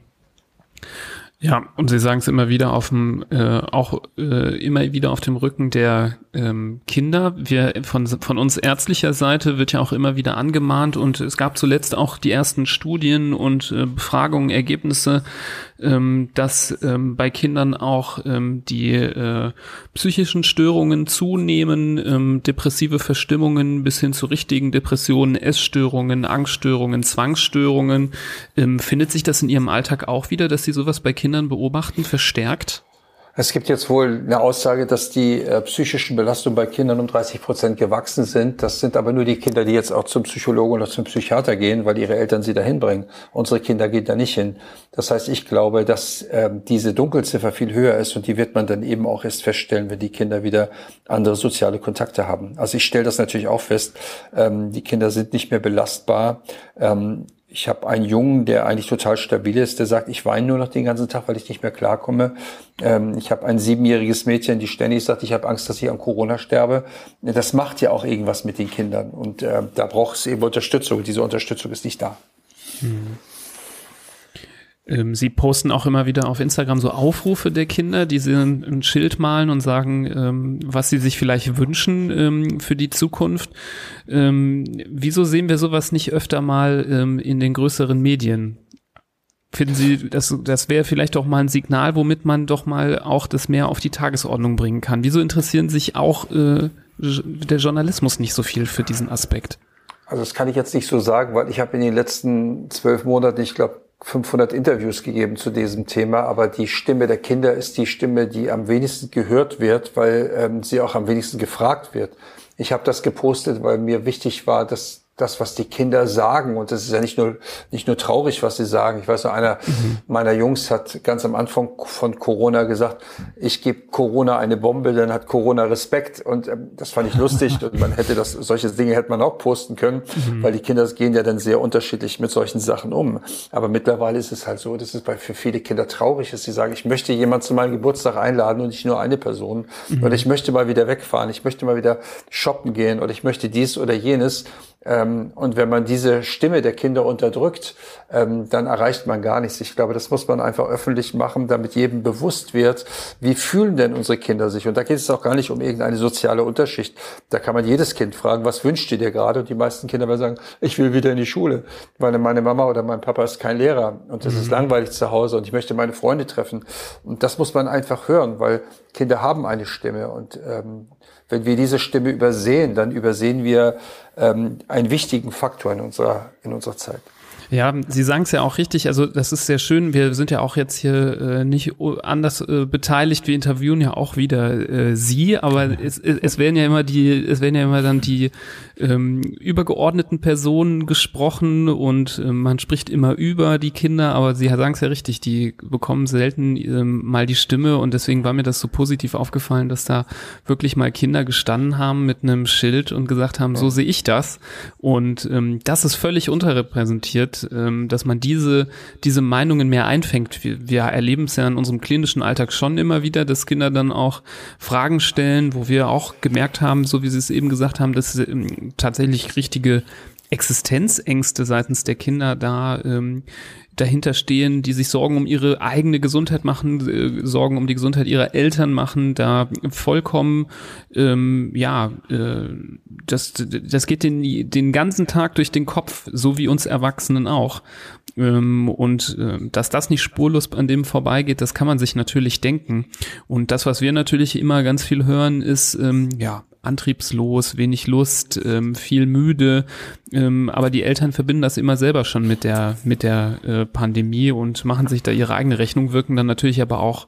Ja, und Sie sagen es immer wieder auf dem, äh, auch äh, immer wieder auf dem Rücken der ähm, Kinder. Wir von von uns ärztlicher Seite wird ja auch immer wieder angemahnt und es gab zuletzt auch die ersten Studien und äh, Befragungen, Ergebnisse, ähm, dass ähm, bei Kindern auch ähm, die äh, psychischen Störungen zunehmen, ähm, depressive Verstimmungen bis hin zu richtigen Depressionen, Essstörungen, Angststörungen, Zwangsstörungen. Ähm, findet sich das in Ihrem Alltag auch wieder, dass Sie sowas bei Kindern beobachten, verstärkt? Es gibt jetzt wohl eine Aussage, dass die äh, psychischen Belastungen bei Kindern um 30 Prozent gewachsen sind. Das sind aber nur die Kinder, die jetzt auch zum Psychologen oder zum Psychiater gehen, weil ihre Eltern sie dahin bringen. Unsere Kinder gehen da nicht hin. Das heißt, ich glaube, dass äh, diese Dunkelziffer viel höher ist und die wird man dann eben auch erst feststellen, wenn die Kinder wieder andere soziale Kontakte haben. Also ich stelle das natürlich auch fest. Ähm, die Kinder sind nicht mehr belastbar. Ähm, ich habe einen Jungen, der eigentlich total stabil ist, der sagt, ich weine nur noch den ganzen Tag, weil ich nicht mehr klarkomme. Ähm, ich habe ein siebenjähriges Mädchen, die ständig sagt, ich habe Angst, dass ich an Corona sterbe. Das macht ja auch irgendwas mit den Kindern. Und äh, da braucht es eben Unterstützung. Diese Unterstützung ist nicht da. Mhm. Ähm, sie posten auch immer wieder auf Instagram so Aufrufe der Kinder, die sie ein Schild malen und sagen, ähm, was sie sich vielleicht wünschen ähm, für die Zukunft. Ähm, wieso sehen wir sowas nicht öfter mal ähm, in den größeren Medien? Finden Sie, das, das wäre vielleicht auch mal ein Signal, womit man doch mal auch das mehr auf die Tagesordnung bringen kann? Wieso interessieren sich auch äh, der Journalismus nicht so viel für diesen Aspekt? Also das kann ich jetzt nicht so sagen, weil ich habe in den letzten zwölf Monaten, ich glaube, 500 Interviews gegeben zu diesem Thema, aber die Stimme der Kinder ist die Stimme, die am wenigsten gehört wird, weil ähm, sie auch am wenigsten gefragt wird. Ich habe das gepostet, weil mir wichtig war, dass das, was die Kinder sagen. Und das ist ja nicht nur, nicht nur traurig, was sie sagen. Ich weiß noch, einer mhm. meiner Jungs hat ganz am Anfang von Corona gesagt, ich gebe Corona eine Bombe, dann hat Corona Respekt. Und ähm, das fand ich lustig. und man hätte das, solche Dinge hätte man auch posten können, mhm. weil die Kinder gehen ja dann sehr unterschiedlich mit solchen Sachen um. Aber mittlerweile ist es halt so, dass es bei, für viele Kinder traurig ist. Sie sagen, ich möchte jemand zu meinem Geburtstag einladen und nicht nur eine Person. Mhm. Oder ich möchte mal wieder wegfahren. Ich möchte mal wieder shoppen gehen oder ich möchte dies oder jenes. Ähm, und wenn man diese Stimme der Kinder unterdrückt, ähm, dann erreicht man gar nichts. Ich glaube, das muss man einfach öffentlich machen, damit jedem bewusst wird, wie fühlen denn unsere Kinder sich. Und da geht es auch gar nicht um irgendeine soziale Unterschicht. Da kann man jedes Kind fragen, was wünscht ihr dir gerade? Und die meisten Kinder werden sagen, ich will wieder in die Schule, weil meine Mama oder mein Papa ist kein Lehrer und es mhm. ist langweilig zu Hause und ich möchte meine Freunde treffen. Und das muss man einfach hören, weil Kinder haben eine Stimme und ähm, wenn wir diese Stimme übersehen, dann übersehen wir ähm, einen wichtigen Faktor in unserer, in unserer Zeit. Ja, Sie sagen es ja auch richtig. Also das ist sehr schön. Wir sind ja auch jetzt hier äh, nicht anders äh, beteiligt. Wir interviewen ja auch wieder äh, Sie, aber es, es werden ja immer die, es werden ja immer dann die ähm, übergeordneten Personen gesprochen und äh, man spricht immer über die Kinder. Aber Sie sagen es ja richtig. Die bekommen selten ähm, mal die Stimme und deswegen war mir das so positiv aufgefallen, dass da wirklich mal Kinder gestanden haben mit einem Schild und gesagt haben, so sehe ich das. Und ähm, das ist völlig unterrepräsentiert ähm, dass man diese, diese Meinungen mehr einfängt. Wir, wir erleben es ja in unserem klinischen Alltag schon immer wieder, dass Kinder dann auch Fragen stellen, wo wir auch gemerkt haben, so wie Sie es eben gesagt haben, dass ähm, tatsächlich richtige Existenzängste seitens der Kinder da ähm, dahinter stehen, die sich Sorgen um ihre eigene Gesundheit machen, äh, Sorgen um die Gesundheit ihrer Eltern machen, da vollkommen, ähm, ja, äh, das, das geht den, den ganzen Tag durch den Kopf, so wie uns Erwachsenen auch. Ähm, und äh, dass das nicht spurlos an dem vorbeigeht, das kann man sich natürlich denken. Und das, was wir natürlich immer ganz viel hören, ist, ähm, ja, antriebslos, wenig Lust, ähm, viel müde. Ähm, aber die Eltern verbinden das immer selber schon mit der, mit der äh, Pandemie und machen sich da ihre eigene Rechnung, wirken dann natürlich aber auch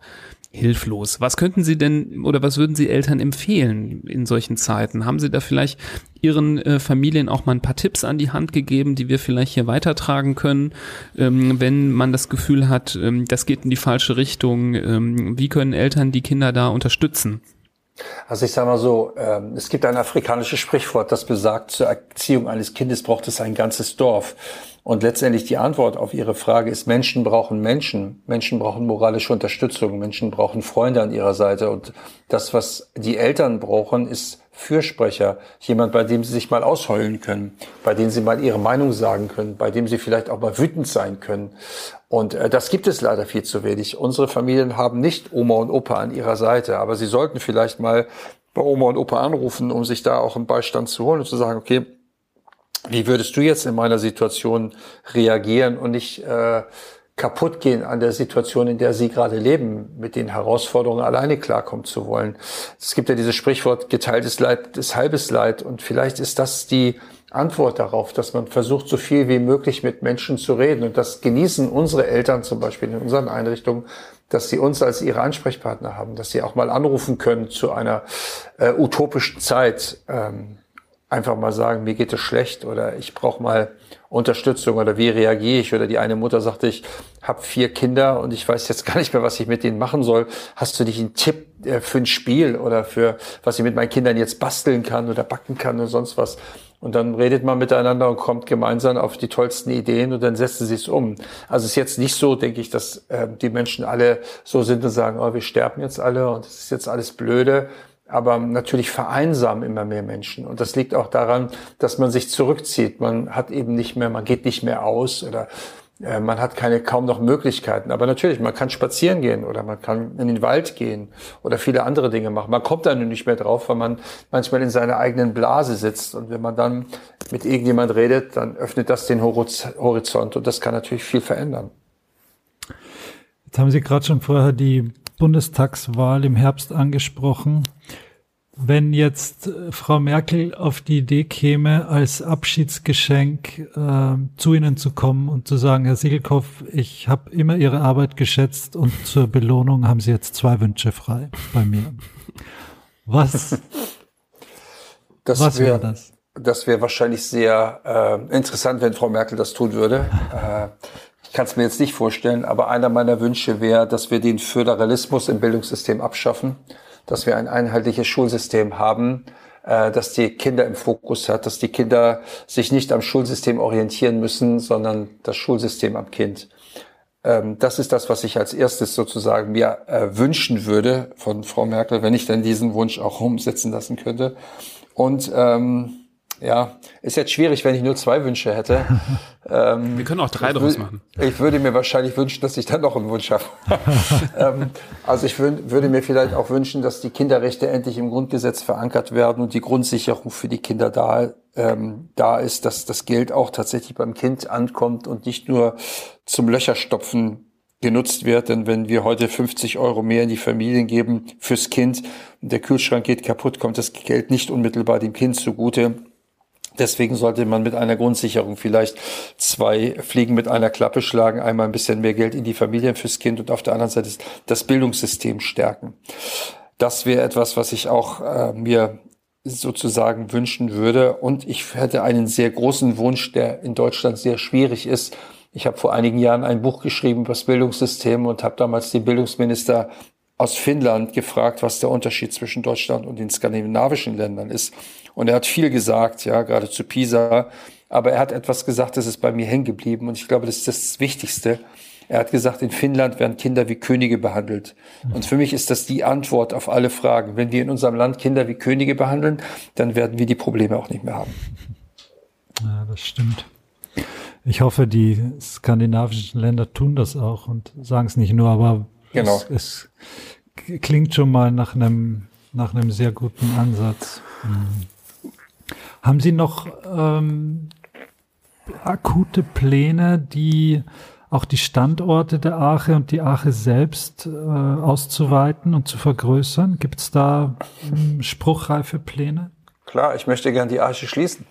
hilflos. Was könnten Sie denn oder was würden Sie Eltern empfehlen in solchen Zeiten? Haben Sie da vielleicht Ihren äh, Familien auch mal ein paar Tipps an die Hand gegeben, die wir vielleicht hier weitertragen können, ähm, wenn man das Gefühl hat, ähm, das geht in die falsche Richtung? Ähm, wie können Eltern die Kinder da unterstützen? Also ich sage mal so, ähm, es gibt ein afrikanisches Sprichwort, das besagt, zur Erziehung eines Kindes braucht es ein ganzes Dorf. Und letztendlich die Antwort auf Ihre Frage ist, Menschen brauchen Menschen. Menschen brauchen moralische Unterstützung. Menschen brauchen Freunde an ihrer Seite. Und das, was die Eltern brauchen, ist Fürsprecher. Jemand, bei dem sie sich mal ausheulen können, bei dem sie mal ihre Meinung sagen können, bei dem sie vielleicht auch mal wütend sein können. Und äh, das gibt es leider viel zu wenig. Unsere Familien haben nicht Oma und Opa an ihrer Seite, aber sie sollten vielleicht mal bei Oma und Opa anrufen, um sich da auch einen Beistand zu holen und zu sagen, okay, wie würdest du jetzt in meiner Situation reagieren und nicht äh, kaputt gehen an der Situation, in der sie gerade leben, mit den Herausforderungen alleine klarkommen zu wollen. Es gibt ja dieses Sprichwort, geteiltes Leid ist halbes Leid und vielleicht ist das die Antwort darauf, dass man versucht, so viel wie möglich mit Menschen zu reden. Und das genießen unsere Eltern zum Beispiel in unseren Einrichtungen, dass sie uns als ihre Ansprechpartner haben, dass sie auch mal anrufen können zu einer äh, utopischen Zeit. Ähm, einfach mal sagen, mir geht es schlecht oder ich brauche mal Unterstützung oder wie reagiere ich? Oder die eine Mutter sagte, ich habe vier Kinder und ich weiß jetzt gar nicht mehr, was ich mit denen machen soll. Hast du nicht einen Tipp äh, für ein Spiel oder für was ich mit meinen Kindern jetzt basteln kann oder backen kann oder sonst was? Und dann redet man miteinander und kommt gemeinsam auf die tollsten Ideen und dann setzen sie es um. Also es ist jetzt nicht so, denke ich, dass äh, die Menschen alle so sind und sagen, oh, wir sterben jetzt alle und es ist jetzt alles blöde, aber natürlich vereinsamen immer mehr Menschen. Und das liegt auch daran, dass man sich zurückzieht. Man hat eben nicht mehr, man geht nicht mehr aus oder äh, man hat keine kaum noch Möglichkeiten. Aber natürlich, man kann spazieren gehen oder man kann in den Wald gehen oder viele andere Dinge machen. Man kommt dann nicht mehr drauf, weil man manchmal in seiner eigenen Blase sitzt. Und wenn man dann mit irgendjemand redet, dann öffnet das den Horizont und das kann natürlich viel verändern. Jetzt haben Sie gerade schon vorher die Bundestagswahl im Herbst angesprochen. Wenn jetzt äh, Frau Merkel auf die Idee käme, als Abschiedsgeschenk äh, zu Ihnen zu kommen und zu sagen, Herr Siegelkopf, ich habe immer Ihre Arbeit geschätzt und zur Belohnung haben Sie jetzt zwei Wünsche frei bei mir. Was, das was wäre wär das? das wäre wahrscheinlich sehr äh, interessant, wenn Frau Merkel das tun würde. Äh, kann es mir jetzt nicht vorstellen, aber einer meiner Wünsche wäre, dass wir den Föderalismus im Bildungssystem abschaffen, dass wir ein einheitliches Schulsystem haben, äh, dass die Kinder im Fokus hat, dass die Kinder sich nicht am Schulsystem orientieren müssen, sondern das Schulsystem am Kind. Ähm, das ist das, was ich als erstes sozusagen mir äh, wünschen würde von Frau Merkel, wenn ich dann diesen Wunsch auch umsetzen lassen könnte. Und ähm, ja, ist jetzt schwierig, wenn ich nur zwei Wünsche hätte. ähm, Wir können auch drei draus machen. Ich würde mir wahrscheinlich wünschen, dass ich dann noch einen Wunsch habe. ähm, also ich würd, würde mir vielleicht auch wünschen, dass die Kinderrechte endlich im Grundgesetz verankert werden und die Grundsicherung für die Kinder da, ähm, da ist, dass das Geld auch tatsächlich beim Kind ankommt und nicht nur zum Löcherstopfen genutzt wird. Denn wenn wir heute 50 Euro mehr in die Familien geben fürs Kind und der Kühlschrank geht kaputt, kommt das Geld nicht unmittelbar dem Kind zugute Deswegen sollte man mit einer Grundsicherung vielleicht zwei Fliegen mit einer Klappe schlagen. Einmal ein bisschen mehr Geld in die Familien fürs Kind und auf der anderen Seite das Bildungssystem stärken. Das wäre etwas, was ich auch äh, mir sozusagen wünschen würde. Und ich hätte einen sehr großen Wunsch, der in Deutschland sehr schwierig ist. Ich habe vor einigen Jahren ein Buch geschrieben über das Bildungssystem und habe damals den Bildungsminister aus Finnland gefragt, was der Unterschied zwischen Deutschland und den skandinavischen Ländern ist. Und er hat viel gesagt, ja, gerade zu Pisa. Aber er hat etwas gesagt, das ist bei mir hängen geblieben. Und ich glaube, das ist das Wichtigste. Er hat gesagt, in Finnland werden Kinder wie Könige behandelt. Und für mich ist das die Antwort auf alle Fragen. Wenn wir in unserem Land Kinder wie Könige behandeln, dann werden wir die Probleme auch nicht mehr haben. Ja, das stimmt. Ich hoffe, die skandinavischen Länder tun das auch und sagen es nicht nur, aber genau. es, es klingt schon mal nach einem, nach einem sehr guten Ansatz. Mhm. Haben Sie noch ähm, akute Pläne, die auch die Standorte der Arche und die Arche selbst äh, auszuweiten und zu vergrößern? Gibt es da ähm, spruchreife Pläne? Klar, ich möchte gern die Arche schließen.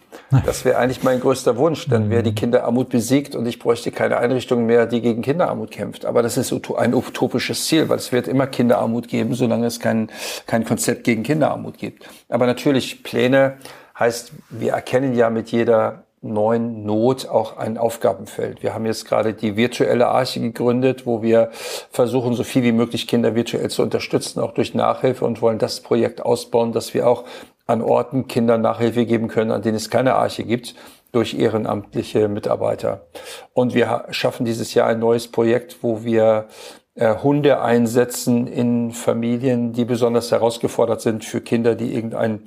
Das wäre eigentlich mein größter Wunsch. Dann wäre die mhm. Kinderarmut besiegt und ich bräuchte keine Einrichtung mehr, die gegen Kinderarmut kämpft. Aber das ist ein utopisches Ziel, weil es wird immer Kinderarmut geben, solange es kein, kein Konzept gegen Kinderarmut gibt. Aber natürlich Pläne Heißt, wir erkennen ja mit jeder neuen Not auch ein Aufgabenfeld. Wir haben jetzt gerade die virtuelle Arche gegründet, wo wir versuchen, so viel wie möglich Kinder virtuell zu unterstützen, auch durch Nachhilfe und wollen das Projekt ausbauen, dass wir auch an Orten Kindern Nachhilfe geben können, an denen es keine Arche gibt, durch ehrenamtliche Mitarbeiter. Und wir schaffen dieses Jahr ein neues Projekt, wo wir äh, Hunde einsetzen in Familien, die besonders herausgefordert sind für Kinder, die irgendein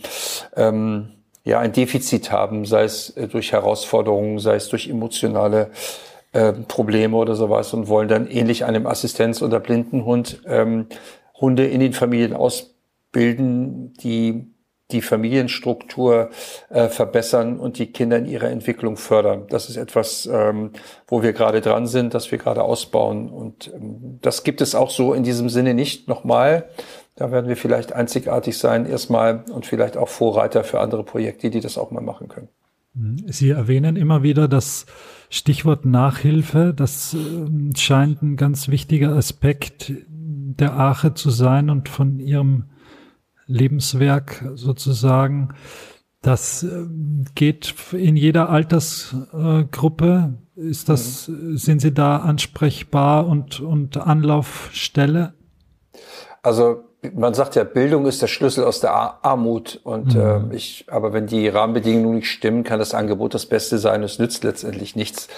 ähm, ja ein Defizit haben, sei es äh, durch Herausforderungen, sei es durch emotionale äh, Probleme oder sowas und wollen dann ähnlich einem Assistenz- oder Blindenhund ähm, Hunde in den Familien ausbilden, die die Familienstruktur äh, verbessern und die Kinder in ihrer Entwicklung fördern. Das ist etwas, ähm, wo wir gerade dran sind, dass wir gerade ausbauen. Und ähm, das gibt es auch so in diesem Sinne nicht nochmal. Da werden wir vielleicht einzigartig sein erstmal und vielleicht auch Vorreiter für andere Projekte, die das auch mal machen können. Mhm. Sie erwähnen immer wieder das Stichwort Nachhilfe. Das ähm, scheint ein ganz wichtiger Aspekt der Ache zu sein und von Ihrem Lebenswerk sozusagen. Das ähm, geht in jeder Altersgruppe. Ist das, mhm. sind Sie da ansprechbar und, und Anlaufstelle? Also man sagt ja, Bildung ist der Schlüssel aus der Armut. Und mhm. äh, ich, aber wenn die Rahmenbedingungen nicht stimmen, kann das Angebot das Beste sein. Es nützt letztendlich nichts.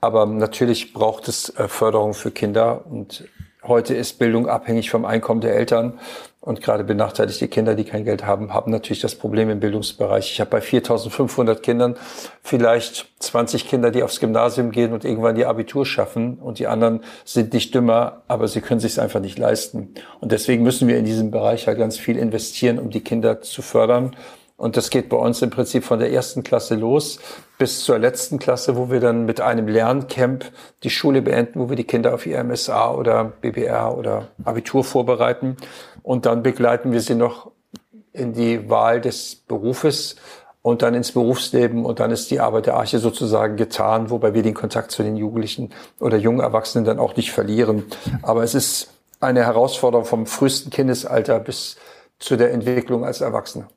Aber natürlich braucht es äh, Förderung für Kinder. Und heute ist Bildung abhängig vom Einkommen der Eltern. Und gerade benachteiligte Kinder, die kein Geld haben, haben natürlich das Problem im Bildungsbereich. Ich habe bei 4.500 Kindern vielleicht 20 Kinder, die aufs Gymnasium gehen und irgendwann die Abitur schaffen. Und die anderen sind nicht dümmer, aber sie können sich einfach nicht leisten. Und deswegen müssen wir in diesem Bereich halt ganz viel investieren, um die Kinder zu fördern. Und das geht bei uns im Prinzip von der ersten Klasse los bis zur letzten Klasse, wo wir dann mit einem Lerncamp die Schule beenden, wo wir die Kinder auf ihr MSA oder BBR oder Abitur vorbereiten. Und dann begleiten wir sie noch in die Wahl des Berufes und dann ins Berufsleben und dann ist die Arbeit der Arche sozusagen getan, wobei wir den Kontakt zu den Jugendlichen oder jungen Erwachsenen dann auch nicht verlieren. Aber es ist eine Herausforderung vom frühesten Kindesalter bis zu der Entwicklung als Erwachsener.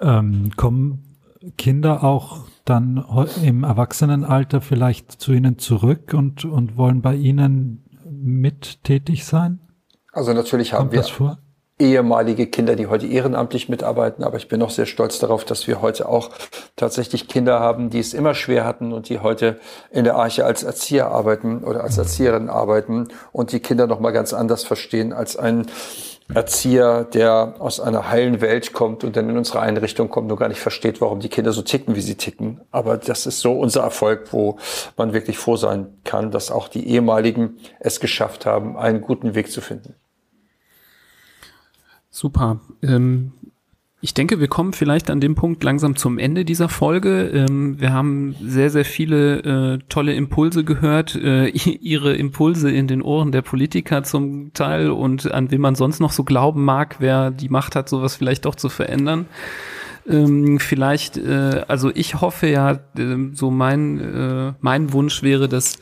Ähm, kommen Kinder auch dann im Erwachsenenalter vielleicht zu Ihnen zurück und, und wollen bei Ihnen mit tätig sein? Also natürlich haben Kommt wir ehemalige Kinder, die heute ehrenamtlich mitarbeiten, aber ich bin auch sehr stolz darauf, dass wir heute auch tatsächlich Kinder haben, die es immer schwer hatten und die heute in der Arche als Erzieher arbeiten oder als Erzieherin arbeiten und die Kinder noch mal ganz anders verstehen als ein Erzieher, der aus einer heilen Welt kommt und dann in unsere Einrichtung kommt und gar nicht versteht, warum die Kinder so ticken, wie sie ticken. Aber das ist so unser Erfolg, wo man wirklich froh sein kann, dass auch die ehemaligen es geschafft haben, einen guten Weg zu finden. Super. Ähm, ich denke, wir kommen vielleicht an dem Punkt langsam zum Ende dieser Folge. Ähm, wir haben sehr, sehr viele äh, tolle Impulse gehört, äh, ihre Impulse in den Ohren der Politiker zum Teil und an wen man sonst noch so glauben mag, wer die Macht hat, sowas vielleicht doch zu verändern. Ähm, vielleicht, äh, also ich hoffe ja, äh, so mein, äh, mein Wunsch wäre, dass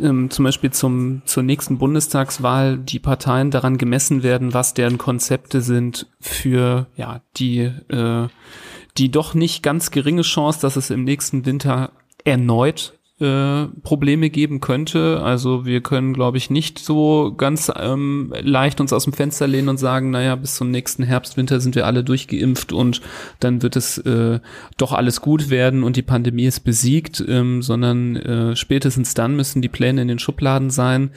ähm, zum Beispiel zum, zur nächsten Bundestagswahl die Parteien daran gemessen werden, was deren Konzepte sind für ja die äh, die doch nicht ganz geringe Chance, dass es im nächsten Winter erneut äh, Probleme geben könnte. Also wir können, glaube ich, nicht so ganz ähm, leicht uns aus dem Fenster lehnen und sagen, naja, bis zum nächsten Herbst, Winter sind wir alle durchgeimpft und dann wird es äh, doch alles gut werden und die Pandemie ist besiegt, ähm, sondern äh, spätestens dann müssen die Pläne in den Schubladen sein.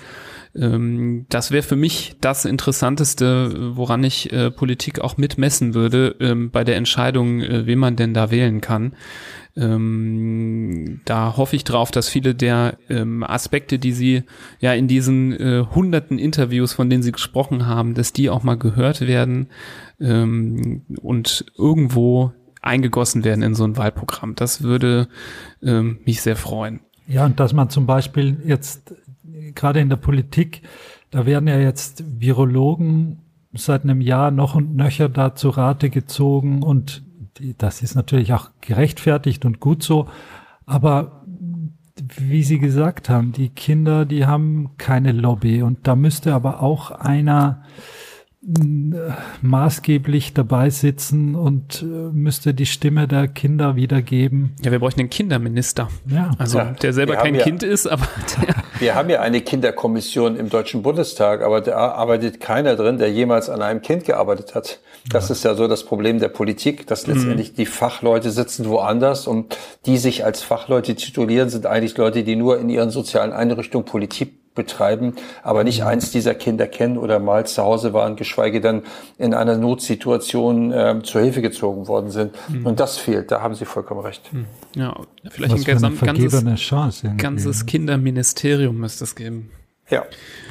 Ähm, das wäre für mich das Interessanteste, woran ich äh, Politik auch mitmessen würde ähm, bei der Entscheidung, äh, wen man denn da wählen kann. Ähm, da hoffe ich drauf, dass viele der ähm, Aspekte, die Sie ja in diesen äh, hunderten Interviews, von denen Sie gesprochen haben, dass die auch mal gehört werden ähm, und irgendwo eingegossen werden in so ein Wahlprogramm. Das würde ähm, mich sehr freuen. Ja, und dass man zum Beispiel jetzt gerade in der Politik, da werden ja jetzt Virologen seit einem Jahr noch und nöcher da zu Rate gezogen und das ist natürlich auch gerechtfertigt und gut so. Aber wie Sie gesagt haben, die Kinder, die haben keine Lobby und da müsste aber auch einer maßgeblich dabei sitzen und äh, müsste die Stimme der Kinder wiedergeben. Ja, wir bräuchten einen Kinderminister. Ja. Also ja, der selber kein ja, Kind ist, aber der Wir haben ja eine Kinderkommission im Deutschen Bundestag, aber da arbeitet keiner drin, der jemals an einem Kind gearbeitet hat. Das ja. ist ja so das Problem der Politik, dass mhm. letztendlich mhm. die Fachleute sitzen woanders und die sich als Fachleute titulieren, sind eigentlich Leute, die nur in ihren sozialen Einrichtungen Politik betreiben, aber nicht eins dieser Kinder kennen oder mal zu Hause waren, geschweige denn in einer Notsituation äh, zur Hilfe gezogen worden sind. Mhm. Und das fehlt, da haben Sie vollkommen recht. Mhm. Ja, vielleicht Was ein gesamt, ganzes, Chance ganzes Kinderministerium müsste es geben. Ja,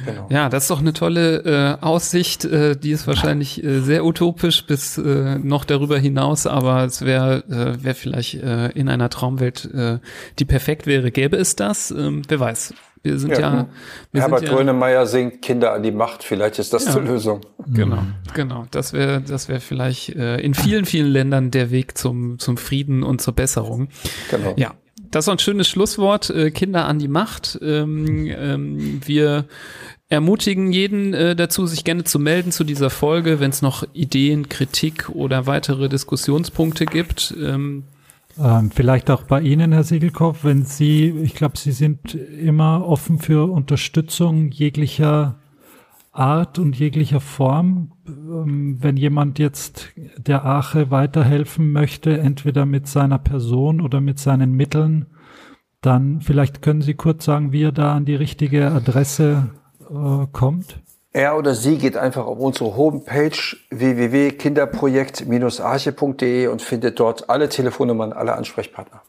genau. Ja, das ist doch eine tolle äh, Aussicht. Äh, die ist wahrscheinlich äh, sehr utopisch bis äh, noch darüber hinaus, aber es wäre äh, wär vielleicht äh, in einer Traumwelt, äh, die perfekt wäre. Gäbe es das? Ähm, wer weiß. Wir sind ja. ja wir Herbert sind ja, Grönemeyer singt Kinder an die Macht. Vielleicht ist das ja, die Lösung. Genau, mhm. genau. Das wäre, das wäre vielleicht äh, in vielen, vielen Ländern der Weg zum zum Frieden und zur Besserung. Genau. Ja, das ist ein schönes Schlusswort. Äh, Kinder an die Macht. Ähm, ähm, wir ermutigen jeden äh, dazu, sich gerne zu melden zu dieser Folge, wenn es noch Ideen, Kritik oder weitere Diskussionspunkte gibt. Ähm, ähm, vielleicht auch bei Ihnen, Herr Siegelkopf, wenn Sie, ich glaube, Sie sind immer offen für Unterstützung jeglicher Art und jeglicher Form. Ähm, wenn jemand jetzt der Ache weiterhelfen möchte, entweder mit seiner Person oder mit seinen Mitteln, dann vielleicht können Sie kurz sagen, wie er da an die richtige Adresse äh, kommt. Er oder sie geht einfach auf unsere Homepage www.kinderprojekt-arche.de und findet dort alle Telefonnummern aller Ansprechpartner.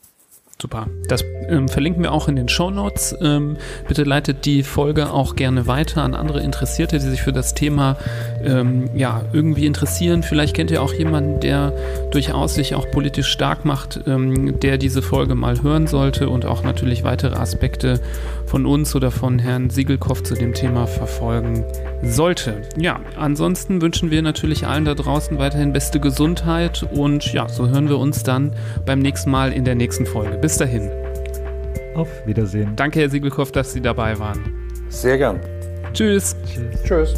Super. Das ähm, verlinken wir auch in den Show Notes. Ähm, bitte leitet die Folge auch gerne weiter an andere Interessierte, die sich für das Thema ähm, ja irgendwie interessieren. Vielleicht kennt ihr auch jemanden, der durchaus sich auch politisch stark macht, ähm, der diese Folge mal hören sollte und auch natürlich weitere Aspekte von uns oder von Herrn Siegelkopf zu dem Thema verfolgen sollte. Ja, ansonsten wünschen wir natürlich allen da draußen weiterhin beste Gesundheit und ja, so hören wir uns dann beim nächsten Mal in der nächsten Folge. Bis dahin. Auf Wiedersehen. Danke, Herr Siegelkopf, dass Sie dabei waren. Sehr gern. Tschüss. Tschüss. Tschüss.